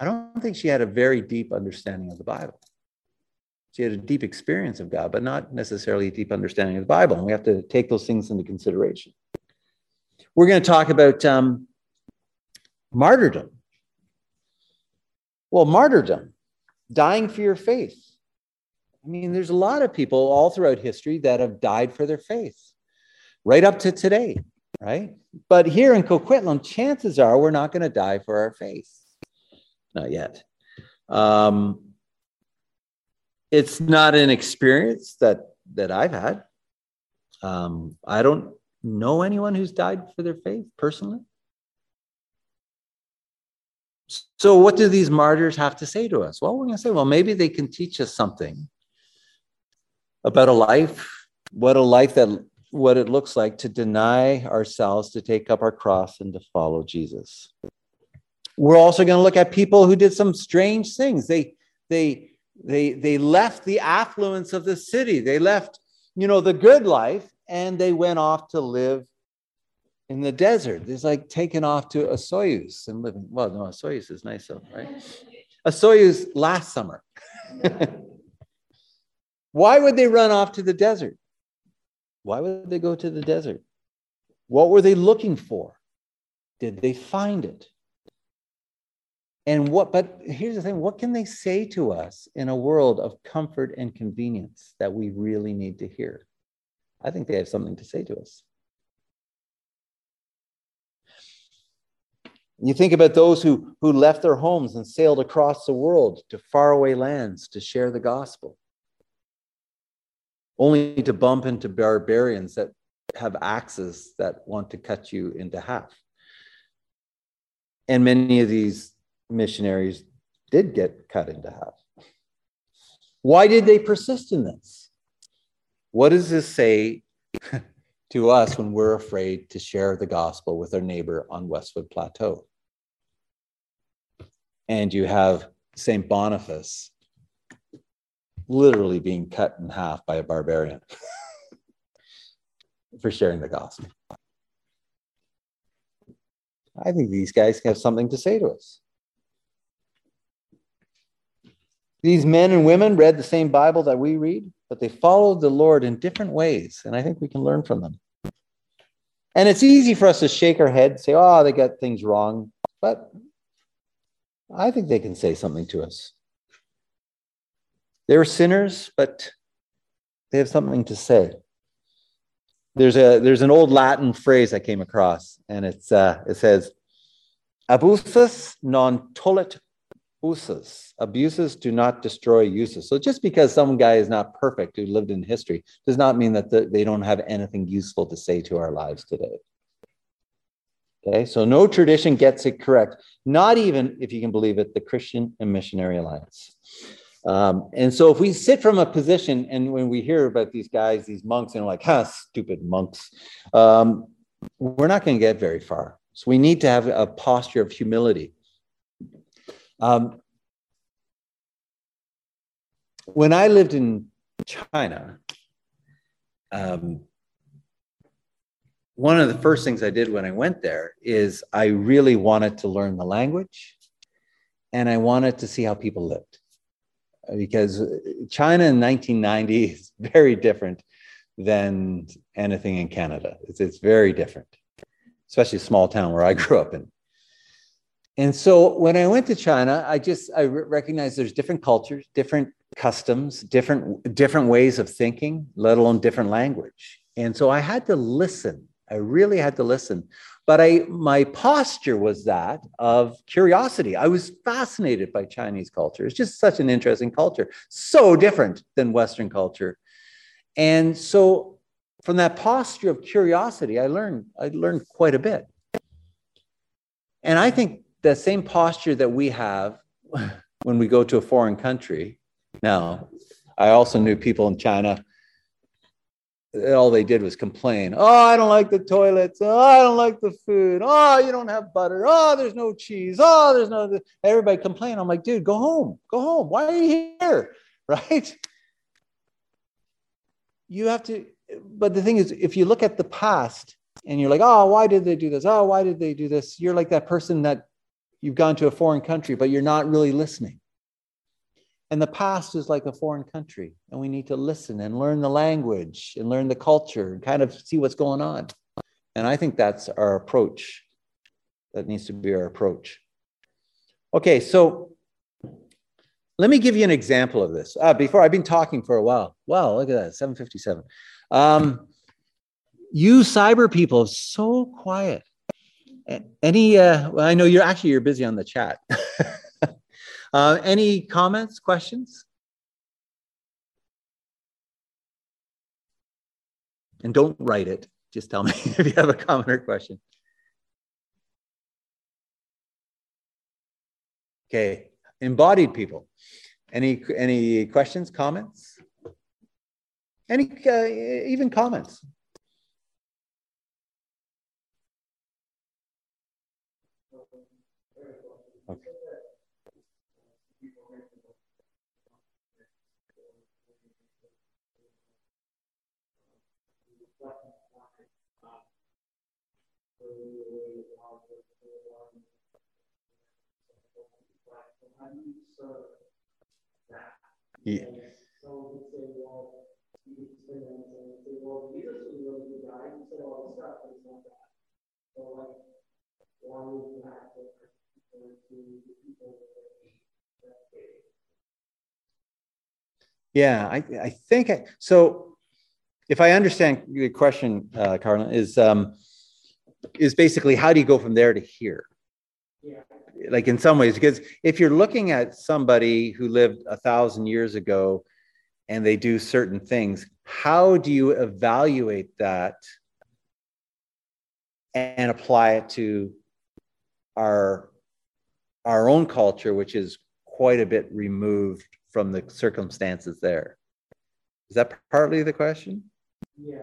Speaker 2: I don't think she had a very deep understanding of the Bible. She had a deep experience of God, but not necessarily a deep understanding of the Bible. And we have to take those things into consideration. We're going to talk about um, martyrdom. Well, martyrdom, dying for your faith. I mean, there's a lot of people all throughout history that have died for their faith, right up to today, right? But here in Coquitlam, chances are we're not going to die for our faith. Not yet. Um, it's not an experience that that I've had. Um, I don't know anyone who's died for their faith personally. So, what do these martyrs have to say to us? Well, we're going to say, well, maybe they can teach us something about a life, what a life that what it looks like to deny ourselves, to take up our cross, and to follow Jesus. We're also going to look at people who did some strange things. They they they they left the affluence of the city. They left, you know, the good life, and they went off to live in the desert. It's like taking off to Osoyoos and living. Well, no, Osoyoos is nice though, right? Osoyoos last summer. Why would they run off to the desert? Why would they go to the desert? What were they looking for? Did they find it? And what, but here's the thing what can they say to us in a world of comfort and convenience that we really need to hear? I think they have something to say to us. You think about those who, who left their homes and sailed across the world to faraway lands to share the gospel, only to bump into barbarians that have axes that want to cut you into half. And many of these missionaries did get cut into half. Why did they persist in this? What does this say to us when we're afraid to share the gospel with our neighbor on Westwood Plateau? And you have St. Boniface literally being cut in half by a barbarian for sharing the gospel. I think these guys have something to say to us. These men and women read the same Bible that we read, but they followed the Lord in different ways, and I think we can learn from them. And it's easy for us to shake our head, and say, oh, they got things wrong. But I think they can say something to us. They're sinners, but they have something to say. There's a there's an old Latin phrase I came across, and it's uh, it says, "Abusus non tollit usus." Abuses do not destroy uses. So just because some guy is not perfect who lived in history does not mean that the, they don't have anything useful to say to our lives today. Okay, so no tradition gets it correct, not even, if you can believe it, the Christian and Missionary Alliance. Um, and so if we sit from a position and when we hear about these guys, these monks, and like, huh, stupid monks, um, we're not going to get very far. So we need to have a posture of humility. Um, when I lived in China, um, one of the first things I did when I went there is I really wanted to learn the language and I wanted to see how people lived. Because China in 1990 is very different than anything in Canada. It's, it's very different, especially a small town where I grew up in. And so when I went to China, I just I recognized there's different cultures, different customs, different different ways of thinking, let alone different language. And so I had to listen I really had to listen. But I my posture was that of curiosity. I was fascinated by Chinese culture. It's just such an interesting culture, so different than Western culture. And so from that posture of curiosity, I learned I learned quite a bit. And I think the same posture that we have when we go to a foreign country. Now, I also knew people in China all they did was complain. Oh, I don't like the toilets. Oh, I don't like the food. Oh, you don't have butter. Oh, there's no cheese. Oh, there's no. Everybody complain. I'm like, dude, go home. Go home. Why are you here? Right? You have to. But the thing is, if you look at the past and you're like, oh, why did they do this? Oh, why did they do this? You're like that person that you've gone to a foreign country, but you're not really listening. And the past is like a foreign country, and we need to listen and learn the language and learn the culture and kind of see what's going on. And I think that's our approach. That needs to be our approach. Okay, so let me give you an example of this. Uh, before I've been talking for a while. Wow, look at that, 757. Um, you cyber people, so quiet. Any, uh, well, I know you're actually you're busy on the chat. Uh, any comments, questions? And don't write it. Just tell me if you have a comment or question. Okay, embodied people. Any any questions, comments? Any uh, even comments? Yeah. Yeah, I, I think I, so. If I understand the question, uh, is um, is basically how do you go from there to here? Yeah. Like in some ways, because if you're looking at somebody who lived a thousand years ago and they do certain things, how do you evaluate that and apply it to our our own culture, which is quite a bit removed from the circumstances there? Is that partly the question?
Speaker 3: Yeah.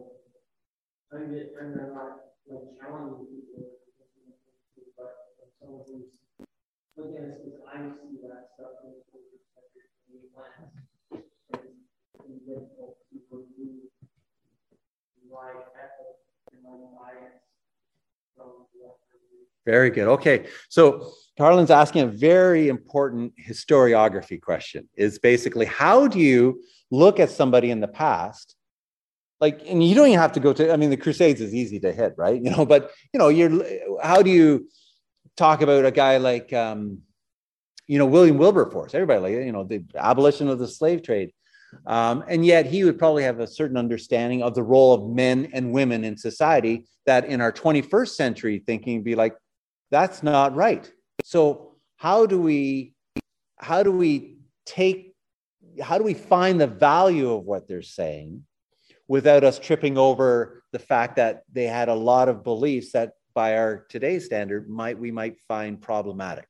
Speaker 3: I not challenging people, but I the people
Speaker 2: very good. Okay. So Carlin's asking a very important historiography question is basically how do you look at somebody in the past like and you don't even have to go to i mean the crusades is easy to hit right? You know but you know you're how do you talk about a guy like um you know william wilberforce? Everybody like you know the abolition of the slave trade. Um, and yet he would probably have a certain understanding of the role of men and women in society that in our 21st century thinking be like that's not right. So how do we how do we take how do we find the value of what they're saying without us tripping over the fact that they had a lot of beliefs that by our today's standard might we might find problematic.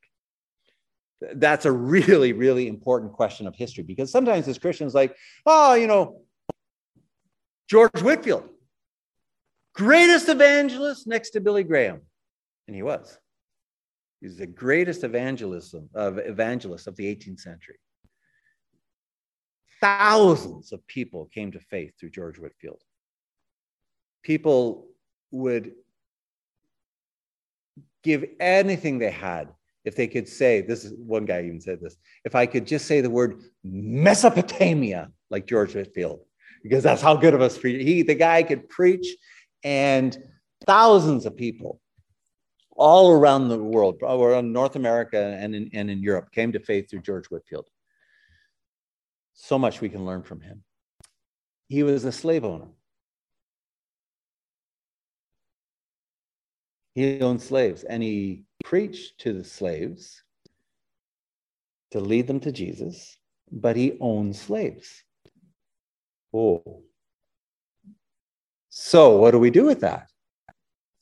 Speaker 2: That's a really really important question of history because sometimes as christians like oh you know george whitefield greatest evangelist next to billy graham. And he was. He's the greatest evangelism of evangelist of the 18th century thousands of people came to faith through George Whitefield. People would give anything they had if they could say, this is one guy even said this, if I could just say the word Mesopotamia, like George Whitefield, because that's how good of us he the guy could preach and thousands of people all around the world, around North America and in, and in Europe came to faith through George Whitefield. So much we can learn from him. He was a slave owner. He owned slaves and he preached to the slaves to lead them to Jesus, but he owned slaves. Oh. So, what do we do with that?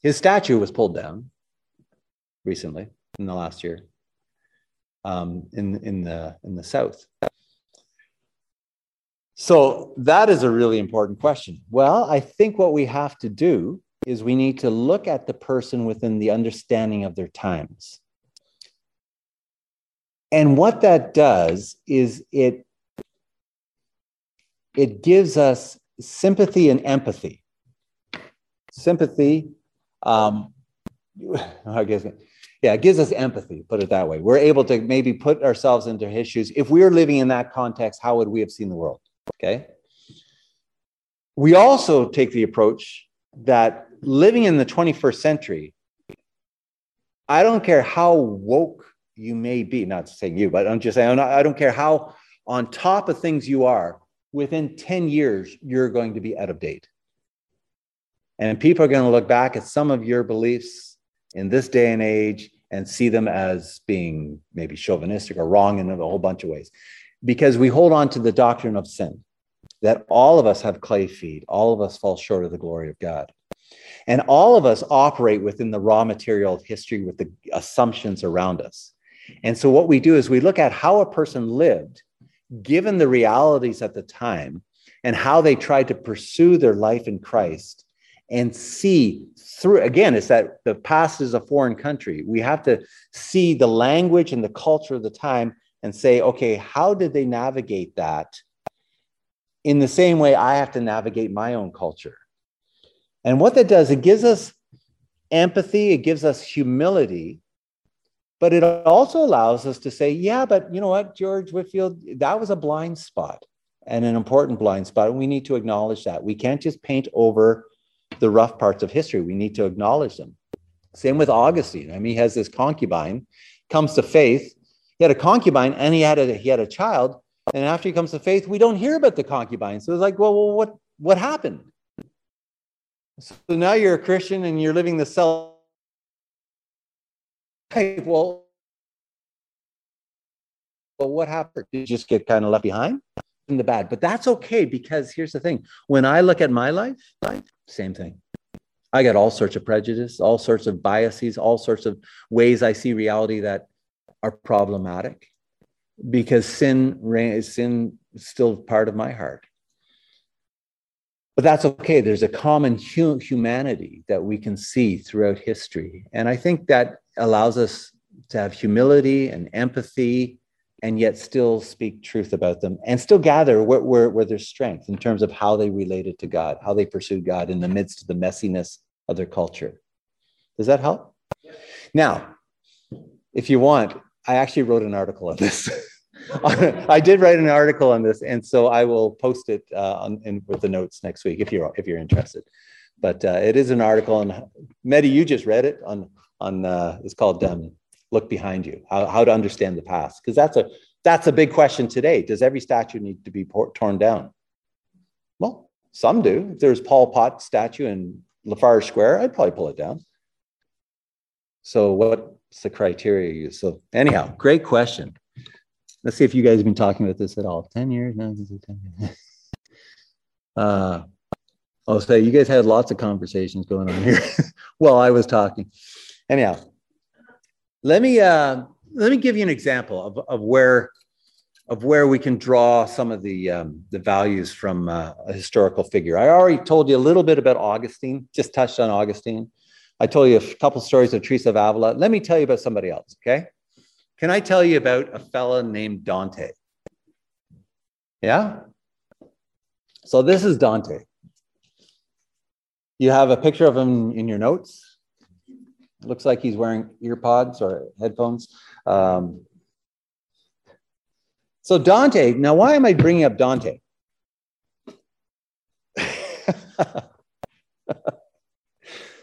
Speaker 2: His statue was pulled down recently in the last year um, in, in, the, in the South. So, that is a really important question. Well, I think what we have to do is we need to look at the person within the understanding of their times. And what that does is it it gives us sympathy and empathy. Sympathy, um, I guess, yeah, it gives us empathy, put it that way. We're able to maybe put ourselves into his shoes. If we were living in that context, how would we have seen the world? Okay. We also take the approach that living in the 21st century, I don't care how woke you may be, not saying you, but I'm just saying, I don't care how on top of things you are, within 10 years, you're going to be out of date. And people are going to look back at some of your beliefs in this day and age and see them as being maybe chauvinistic or wrong in a whole bunch of ways. Because we hold on to the doctrine of sin, that all of us have clay feet, all of us fall short of the glory of God. And all of us operate within the raw material of history with the assumptions around us. And so, what we do is we look at how a person lived, given the realities at the time, and how they tried to pursue their life in Christ and see through again it's that the past is a foreign country we have to see the language and the culture of the time and say okay how did they navigate that in the same way i have to navigate my own culture and what that does, it gives us empathy, it gives us humility, but it also allows us to say, yeah, but you know what, George Whitefield, that was a blind spot and an important blind spot. And we need to acknowledge that. We can't just paint over the rough parts of history, we need to acknowledge them. Same with Augustine. I mean, he has this concubine, comes to faith. He had a concubine and he had a he had a child. And after he comes to faith, we don't hear about the concubine. So it's like, well, well what what happened? So now you're a Christian and you're living the self. Hey, well, well, what happened? Did you just get kind of left behind in the bad? But that's okay because here's the thing: when I look at my life, same thing. I got all sorts of prejudice, all sorts of biases, all sorts of ways I see reality that are problematic because sin sin is still part of my heart. But that's okay. There's a common hu- humanity that we can see throughout history. And I think that allows us to have humility and empathy and yet still speak truth about them and still gather where, where, where there's strength in terms of how they related to God, how they pursued God in the midst of the messiness of their culture. Does that help? Now, if you want, I actually wrote an article on this. I did write an article on this, and so I will post it uh, on, in, with the notes next week if you're if you're interested. But uh, it is an article on Medi. You just read it on on. Uh, it's called um, "Look Behind You: How, How to Understand the Past," because that's a that's a big question today. Does every statue need to be por- torn down? Well, some do. If there's Pol Pot statue in Lafarge Square, I'd probably pull it down. So the criteria you use? So anyhow, great question. Let's see if you guys have been talking about this at all. 10 years? No, 10 years. uh, I'll say you guys had lots of conversations going on here while I was talking. Anyhow, let me uh, let me give you an example of, of where of where we can draw some of the um, the values from uh, a historical figure. I already told you a little bit about Augustine, just touched on Augustine. I told you a couple stories of Teresa of Avila. Let me tell you about somebody else, okay? Can I tell you about a fella named Dante? Yeah? So this is Dante. You have a picture of him in your notes. Looks like he's wearing earpods or headphones. Um, so Dante, now why am I bringing up Dante?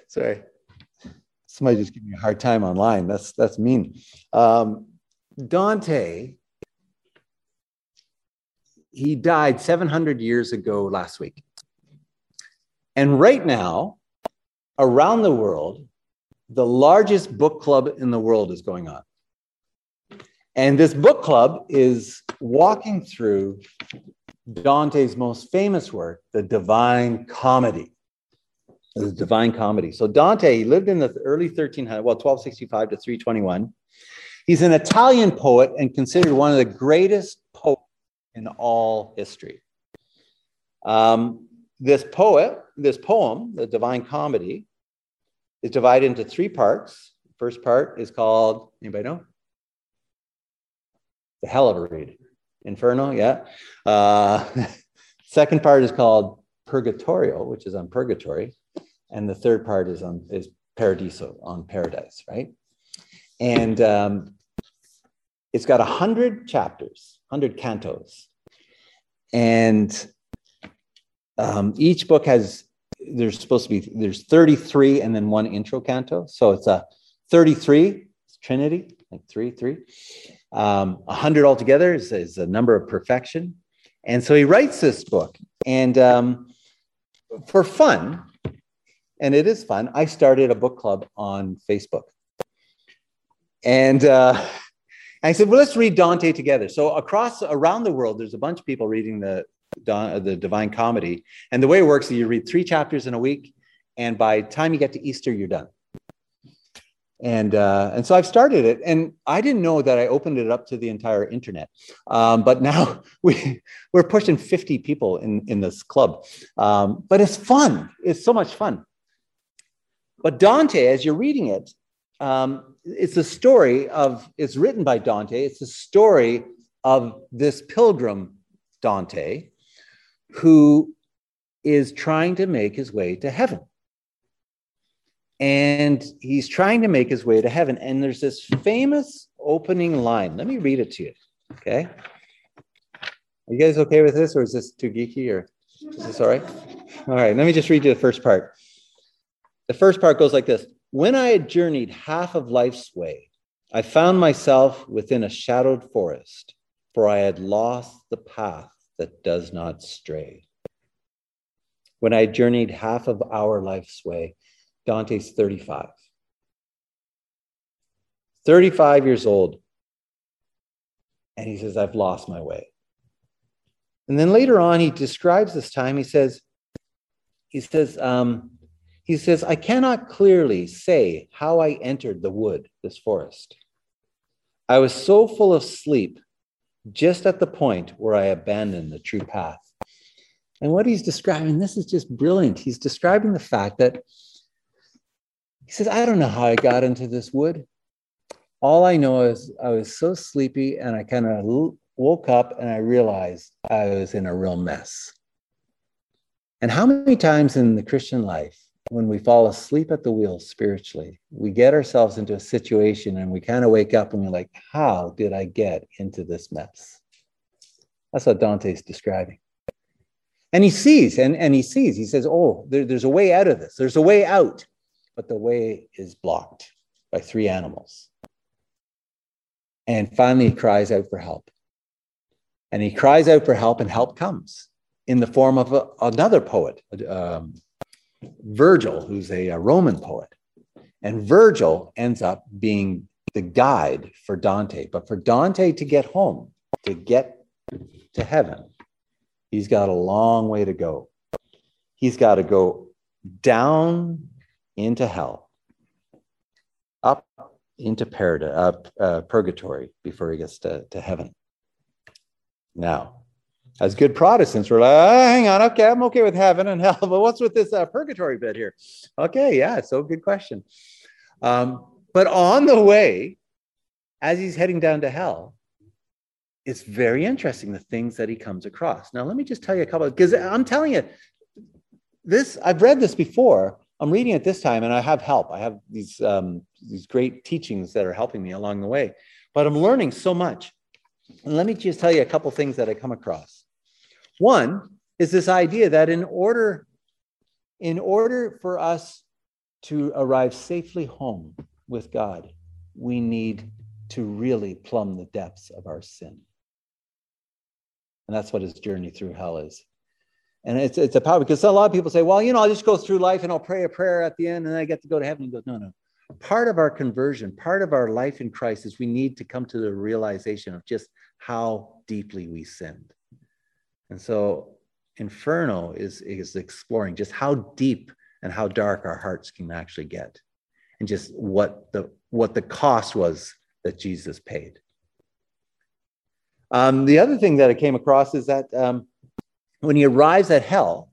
Speaker 2: Sorry somebody just giving me a hard time online. That's that's mean. Um, Dante, he died 700 years ago last week. And right now, around the world, the largest book club in the world is going on. And this book club is walking through Dante's most famous work, the Divine Comedy. The Divine Comedy. So Dante lived in the early 1300s, well, 1265 to 321. He's an Italian poet and considered one of the greatest poets in all history. Um, this poet, this poem, the Divine Comedy, is divided into three parts. First part is called, anybody know? The hell of a read. Inferno, yeah. Uh, second part is called Purgatorio, which is on purgatory. And the third part is on is Paradiso, on paradise, right? And um, it's got a hundred chapters, hundred cantos, and um, each book has there's supposed to be there's 33 and then one intro canto. So it's a 33 trinity like three three. Um, 100 altogether is, is a number of perfection. And so he writes this book and um, for fun and it is fun i started a book club on facebook and uh, I said, well, let's read Dante together. So across around the world, there's a bunch of people reading the the Divine Comedy, and the way it works is you read three chapters in a week, and by time you get to Easter, you're done. And uh, and so I've started it, and I didn't know that I opened it up to the entire internet. Um, but now we we're pushing 50 people in in this club. Um, but it's fun. It's so much fun. But Dante, as you're reading it, um, it's a story of, it's written by Dante, it's a story of this pilgrim, Dante, who is trying to make his way to heaven. And he's trying to make his way to heaven. And there's this famous opening line. Let me read it to you. Okay. Are you guys okay with this, or is this too geeky, or is this all right? All right, let me just read you the first part. The first part goes like this when I had journeyed half of life's way, I found myself within a shadowed forest, for I had lost the path that does not stray. When I had journeyed half of our life's way, Dante's 35. 35 years old. And he says, I've lost my way. And then later on, he describes this time. He says, he says, um, he says, I cannot clearly say how I entered the wood, this forest. I was so full of sleep just at the point where I abandoned the true path. And what he's describing, this is just brilliant. He's describing the fact that he says, I don't know how I got into this wood. All I know is I was so sleepy and I kind of woke up and I realized I was in a real mess. And how many times in the Christian life when we fall asleep at the wheel spiritually, we get ourselves into a situation and we kind of wake up and we're like, how did I get into this mess? That's what Dante's describing. And he sees, and, and he sees, he says, oh, there, there's a way out of this. There's a way out, but the way is blocked by three animals. And finally, he cries out for help. And he cries out for help, and help comes in the form of a, another poet, um, Virgil, who's a, a Roman poet. And Virgil ends up being the guide for Dante. But for Dante to get home, to get to heaven, he's got a long way to go. He's got to go down into hell, up into paradise, uh, uh, purgatory before he gets to, to heaven. Now, as good Protestants, we're like, oh, hang on, okay, I'm okay with heaven and hell, but what's with this uh, purgatory bit here? Okay, yeah, so good question. Um, but on the way, as he's heading down to hell, it's very interesting the things that he comes across. Now, let me just tell you a couple, because I'm telling you, this I've read this before. I'm reading it this time, and I have help. I have these um, these great teachings that are helping me along the way. But I'm learning so much. And let me just tell you a couple things that I come across. One is this idea that in order, in order for us to arrive safely home with God, we need to really plumb the depths of our sin. And that's what his journey through hell is. And it's, it's a power because a lot of people say, well, you know, I'll just go through life and I'll pray a prayer at the end and I get to go to heaven. He goes, no, no. Part of our conversion, part of our life in Christ is we need to come to the realization of just how deeply we sinned. And so Inferno is, is exploring just how deep and how dark our hearts can actually get and just what the what the cost was that Jesus paid. Um, the other thing that I came across is that um, when he arrives at hell,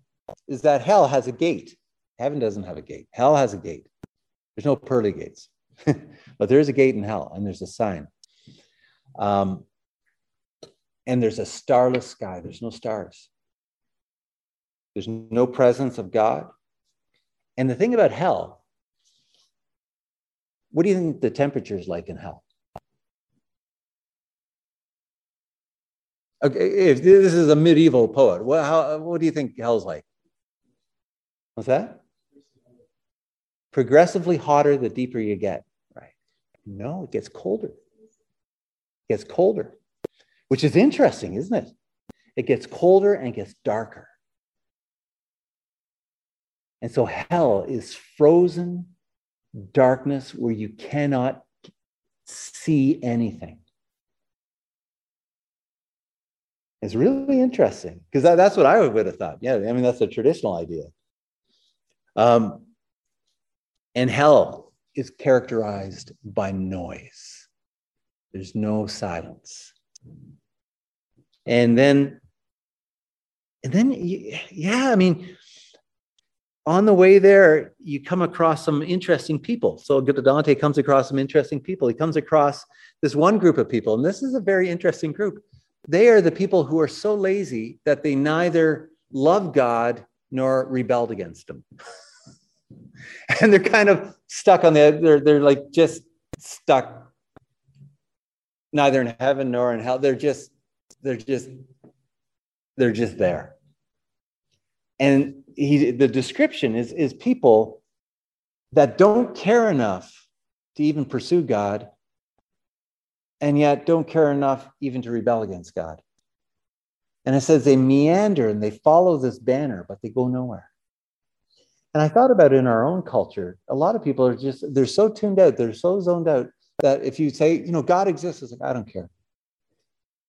Speaker 2: is that hell has a gate. Heaven doesn't have a gate. Hell has a gate. There's no pearly gates, but there is a gate in hell, and there's a sign. Um, and there's a starless sky. There's no stars. There's no presence of God. And the thing about hell, what do you think the temperature is like in hell? Okay, if this is a medieval poet, what, how, what do you think hell's like? What's that? Progressively hotter the deeper you get, right? No, it gets colder. It gets colder, which is interesting, isn't it? It gets colder and gets darker. And so hell is frozen darkness where you cannot see anything. It's really interesting because that, that's what I would have thought. Yeah, I mean, that's a traditional idea. Um, and hell is characterized by noise, there's no silence. And then, and then, yeah, I mean, on the way there, you come across some interesting people. So Dante comes across some interesting people. He comes across this one group of people, and this is a very interesting group. They are the people who are so lazy that they neither love God nor rebelled against him. and they're kind of stuck on the, they're, they're like just stuck neither in heaven nor in hell. They're just, they're just, they're just there. And he, the description is, is people that don't care enough to even pursue God and yet don't care enough even to rebel against God. And it says they meander and they follow this banner, but they go nowhere. And I thought about in our own culture, a lot of people are just, they're so tuned out, they're so zoned out that if you say, you know, God exists, it's like, I don't care.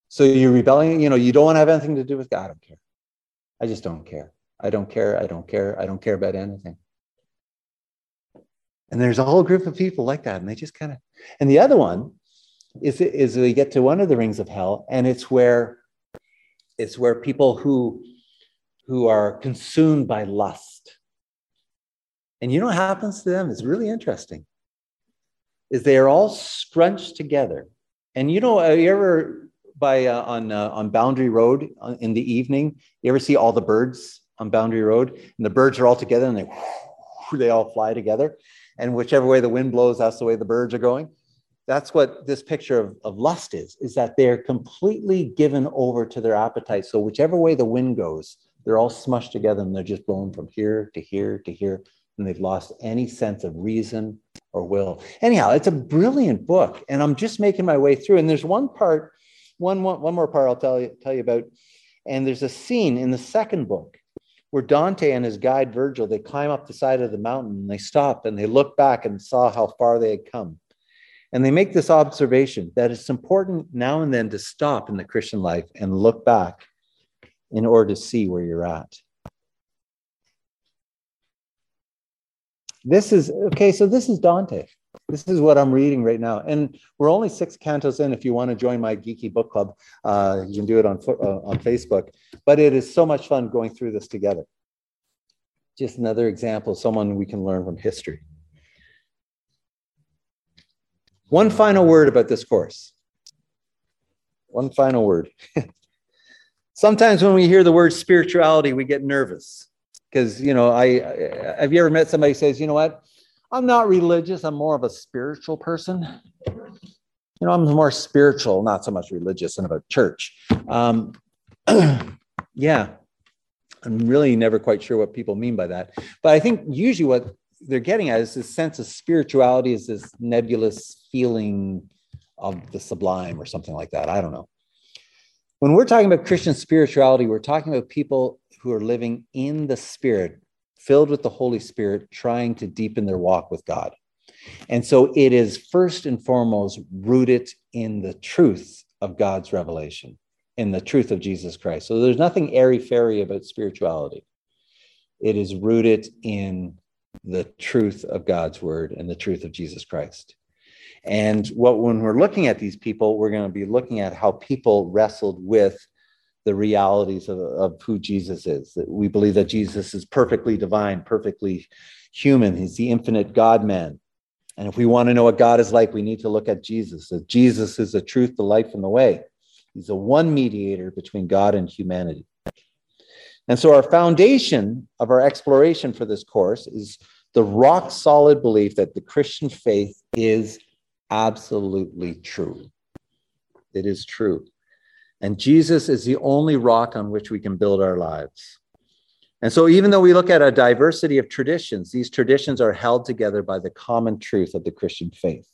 Speaker 2: So you're rebelling, you know, you don't want to have anything to do with God. I don't care. I just don't care. I don't care. I don't care. I don't care about anything. And there's a whole group of people like that, and they just kind of. And the other one is is we get to one of the rings of hell, and it's where it's where people who who are consumed by lust. And you know what happens to them? It's really interesting. Is they are all scrunched together. And you know, you ever by uh, on uh, on Boundary Road uh, in the evening, you ever see all the birds on Boundary Road, and the birds are all together and they they all fly together. And whichever way the wind blows, that's the way the birds are going. That's what this picture of, of lust is, is that they're completely given over to their appetite. So whichever way the wind goes, they're all smushed together and they're just blown from here to here to here. And they've lost any sense of reason or will. Anyhow, it's a brilliant book. And I'm just making my way through. And there's one part, one, one, one more part I'll tell you, tell you about. And there's a scene in the second book where Dante and his guide Virgil, they climb up the side of the mountain and they stop and they look back and saw how far they had come. And they make this observation that it's important now and then to stop in the Christian life and look back in order to see where you're at. This is okay, so this is Dante. This is what I'm reading right now. And we're only six cantos in. If you want to join my geeky book club, uh, you can do it on, uh, on Facebook. But it is so much fun going through this together. Just another example someone we can learn from history. One final word about this course. One final word. Sometimes when we hear the word spirituality, we get nervous because, you know, I, I have you ever met somebody says, you know what? I'm not religious. I'm more of a spiritual person. You know, I'm more spiritual, not so much religious and of a church. Um, yeah, I'm really never quite sure what people mean by that. But I think usually what they're getting at is this sense of spirituality is this nebulous feeling of the sublime or something like that. I don't know. When we're talking about Christian spirituality, we're talking about people who are living in the Spirit, filled with the Holy Spirit, trying to deepen their walk with God. And so it is first and foremost rooted in the truth of God's revelation, in the truth of Jesus Christ. So there's nothing airy fairy about spirituality. It is rooted in the truth of God's word and the truth of Jesus Christ. And what when we're looking at these people, we're going to be looking at how people wrestled with the realities of, of who Jesus is. That we believe that Jesus is perfectly divine, perfectly human. He's the infinite God man. And if we want to know what God is like, we need to look at Jesus. That Jesus is the truth, the life, and the way. He's the one mediator between God and humanity. And so, our foundation of our exploration for this course is the rock solid belief that the Christian faith is absolutely true. It is true. And Jesus is the only rock on which we can build our lives. And so, even though we look at a diversity of traditions, these traditions are held together by the common truth of the Christian faith.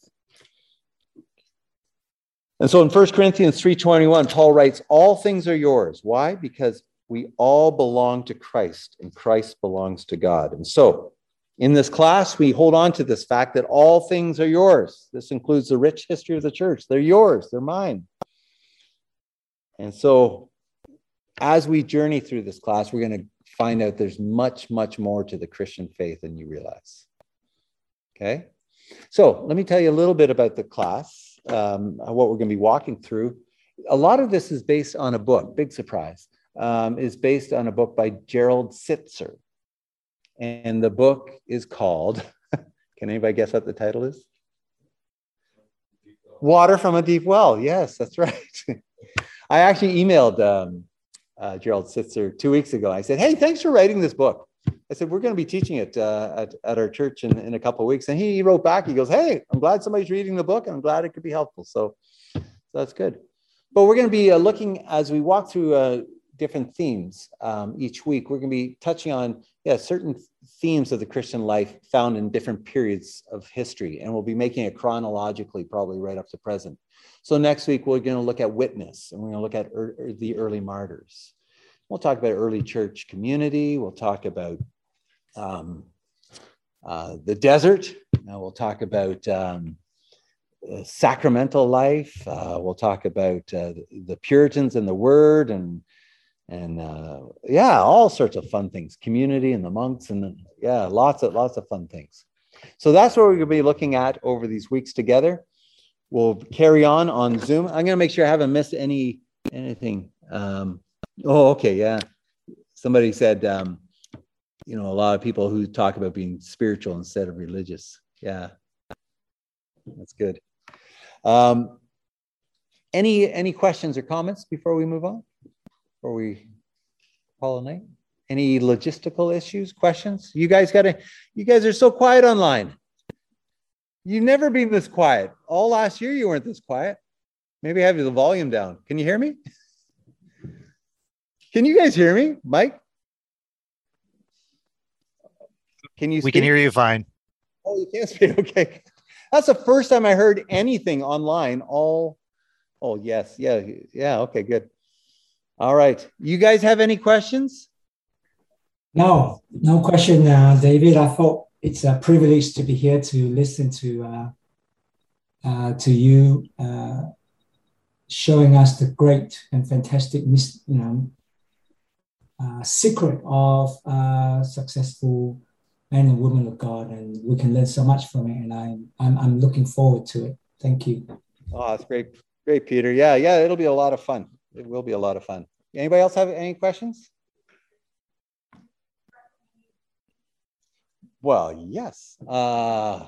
Speaker 2: And so in 1 Corinthians 3:21, Paul writes, All things are yours. Why? Because we all belong to Christ and Christ belongs to God. And so in this class, we hold on to this fact that all things are yours. This includes the rich history of the church. They're yours, they're mine. And so, as we journey through this class, we're going to find out there's much, much more to the Christian faith than you realize. Okay? So, let me tell you a little bit about the class, um, what we're going to be walking through. A lot of this is based on a book, big surprise, um, is based on a book by Gerald Sittser. And the book is called, can anybody guess what the title is? Water from a Deep Well. Yes, that's right. I actually emailed um, uh, Gerald Sittser two weeks ago. I said, hey, thanks for writing this book. I said, we're going to be teaching it uh, at, at our church in, in a couple of weeks. And he, he wrote back, he goes, hey, I'm glad somebody's reading the book and I'm glad it could be helpful. So, so that's good. But we're going to be uh, looking as we walk through uh, different themes um, each week. We're going to be touching on yeah, certain themes of the Christian life found in different periods of history, and we'll be making it chronologically, probably right up to present. So next week we're going to look at witness, and we're going to look at er- the early martyrs. We'll talk about early church community. We'll talk about um, uh, the desert. Now we'll talk about um, uh, sacramental life. Uh, we'll talk about uh, the Puritans and the Word, and and uh, yeah, all sorts of fun things. Community and the monks, and yeah, lots of lots of fun things. So that's what we're going to be looking at over these weeks together. We'll carry on on Zoom. I'm going to make sure I haven't missed any anything. Um, oh, okay, yeah. Somebody said, um, you know, a lot of people who talk about being spiritual instead of religious. Yeah, that's good. Um, any any questions or comments before we move on? Before we pollinate? Any logistical issues, questions? You guys got to, you guys are so quiet online. You've never been this quiet. All last year, you weren't this quiet. Maybe I have the volume down. Can you hear me? Can you guys hear me, Mike? Can you?
Speaker 4: We can hear you fine.
Speaker 2: Oh, you can't speak. Okay, that's the first time I heard anything online. All, oh yes, yeah, yeah. Okay, good. All right. You guys have any questions?
Speaker 5: No, no question, uh, David. I thought it's a privilege to be here to listen to uh, uh, to you uh, showing us the great and fantastic, you know, uh, secret of uh, successful men and women of God, and we can learn so much from it. And I'm I'm, I'm looking forward to it. Thank you.
Speaker 2: Oh, that's great, great, Peter. Yeah, yeah, it'll be a lot of fun. It will be a lot of fun. Anybody else have any questions? Well, yes. Uh,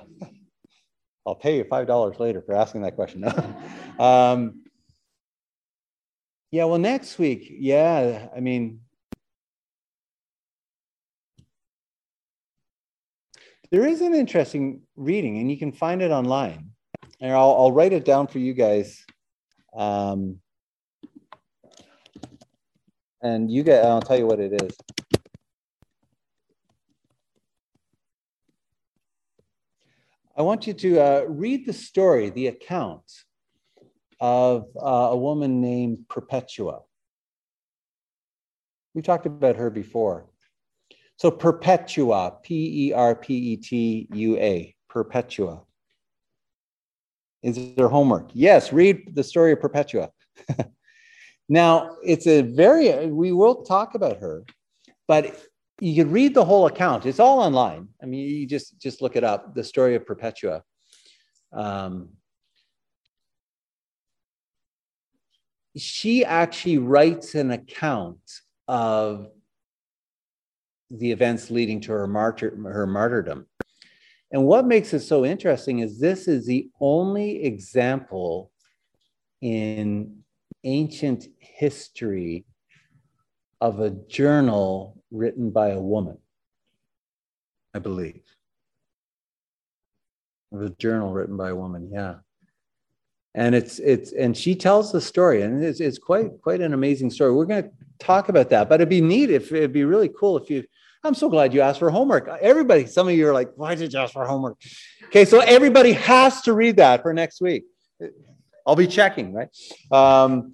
Speaker 2: I'll pay you $5 later for asking that question. um, yeah, well, next week, yeah, I mean, there is an interesting reading, and you can find it online. And I'll, I'll write it down for you guys. Um, and you get, I'll tell you what it is. I want you to uh, read the story, the account of uh, a woman named Perpetua. We talked about her before. So, Perpetua, P E R P E T U A, Perpetua. Is there homework? Yes, read the story of Perpetua. now, it's a very, we will talk about her, but you can read the whole account. It's all online. I mean, you just just look it up. The story of Perpetua. Um, she actually writes an account of the events leading to her martyr her martyrdom. And what makes it so interesting is this is the only example in ancient history of a journal written by a woman, I believe. Of a journal written by a woman, yeah. And it's it's and she tells the story, and it's it's quite quite an amazing story. We're going to talk about that, but it'd be neat if it'd be really cool if you. I'm so glad you asked for homework. Everybody, some of you are like, why did you ask for homework? Okay, so everybody has to read that for next week. I'll be checking, right? Um,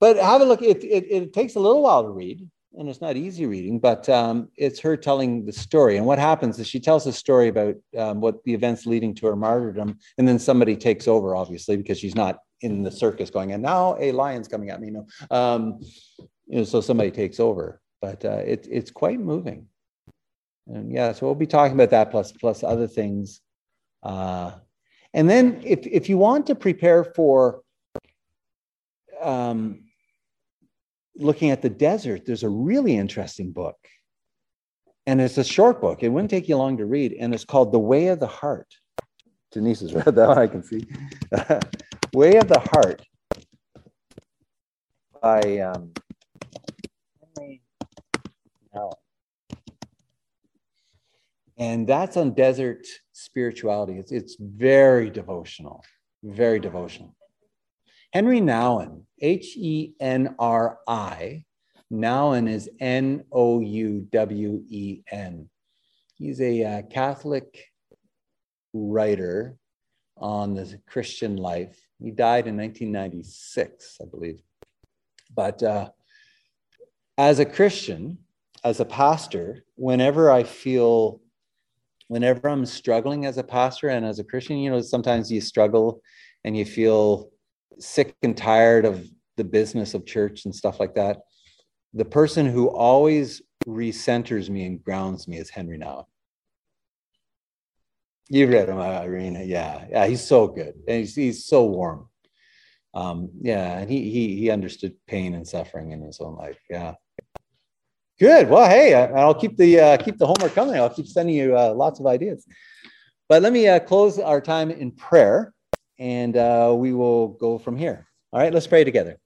Speaker 2: but have a look. It, it, it, takes a little while to read, and it's not easy reading, but um, it's her telling the story. And what happens is she tells a story about um, what the events leading to her martyrdom, and then somebody takes over, obviously, because she's not in the circus going, and now a lion's coming at me. No, um, you know, so somebody takes over. But uh, it, it's quite moving. And yeah, so we'll be talking about that plus plus other things. Uh, and then if if you want to prepare for um, looking at the desert, there's a really interesting book. And it's a short book. It wouldn't take you long to read. And it's called The Way of the Heart. Denise has read that one, I can see. Way of the Heart by um, Henri And that's on desert spirituality. It's, it's very devotional, very devotional. Henri Nouwen, H E N R I, Nouwen is N O U W E N. He's a uh, Catholic writer on the Christian life. He died in 1996, I believe. But uh, as a Christian, as a pastor, whenever I feel, whenever I'm struggling as a pastor and as a Christian, you know, sometimes you struggle and you feel sick and tired of the business of church and stuff like that, the person who always recenters me and grounds me is Henri Nouwen. You've read him, Irina. Yeah, yeah, he's so good, and he's, he's so warm. Um, yeah, and he he he understood pain and suffering in his own life. Yeah, good. Well, hey, I'll keep the uh, keep the homework coming. I'll keep sending you uh, lots of ideas. But let me uh, close our time in prayer and uh, we will go from here. All right, let's pray together.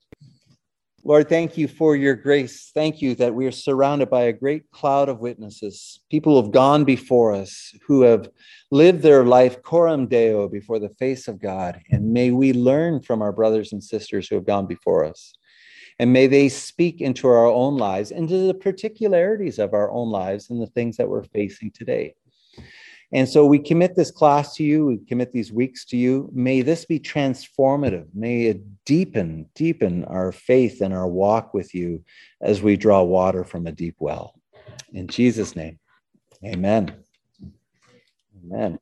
Speaker 2: Lord, thank you for your grace. Thank you that we are surrounded by a great cloud of witnesses, people who have gone before us, who have lived their life coram deo before the face of God. And may we learn from our brothers and sisters who have gone before us. And may they speak into our own lives, into the particularities of our own lives and the things that we're facing today. And so we commit this class to you, we commit these weeks to you. May this be transformative. May it deepen, deepen our faith and our walk with you as we draw water from a deep well. In Jesus' name, amen. Amen.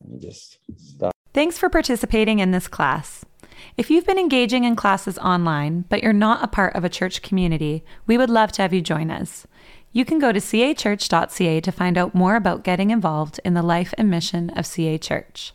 Speaker 2: Let me just stop.
Speaker 1: Thanks for participating in this class. If you've been engaging in classes online, but you're not a part of a church community, we would love to have you join us. You can go to cachurch.ca to find out more about getting involved in the life and mission of CA Church.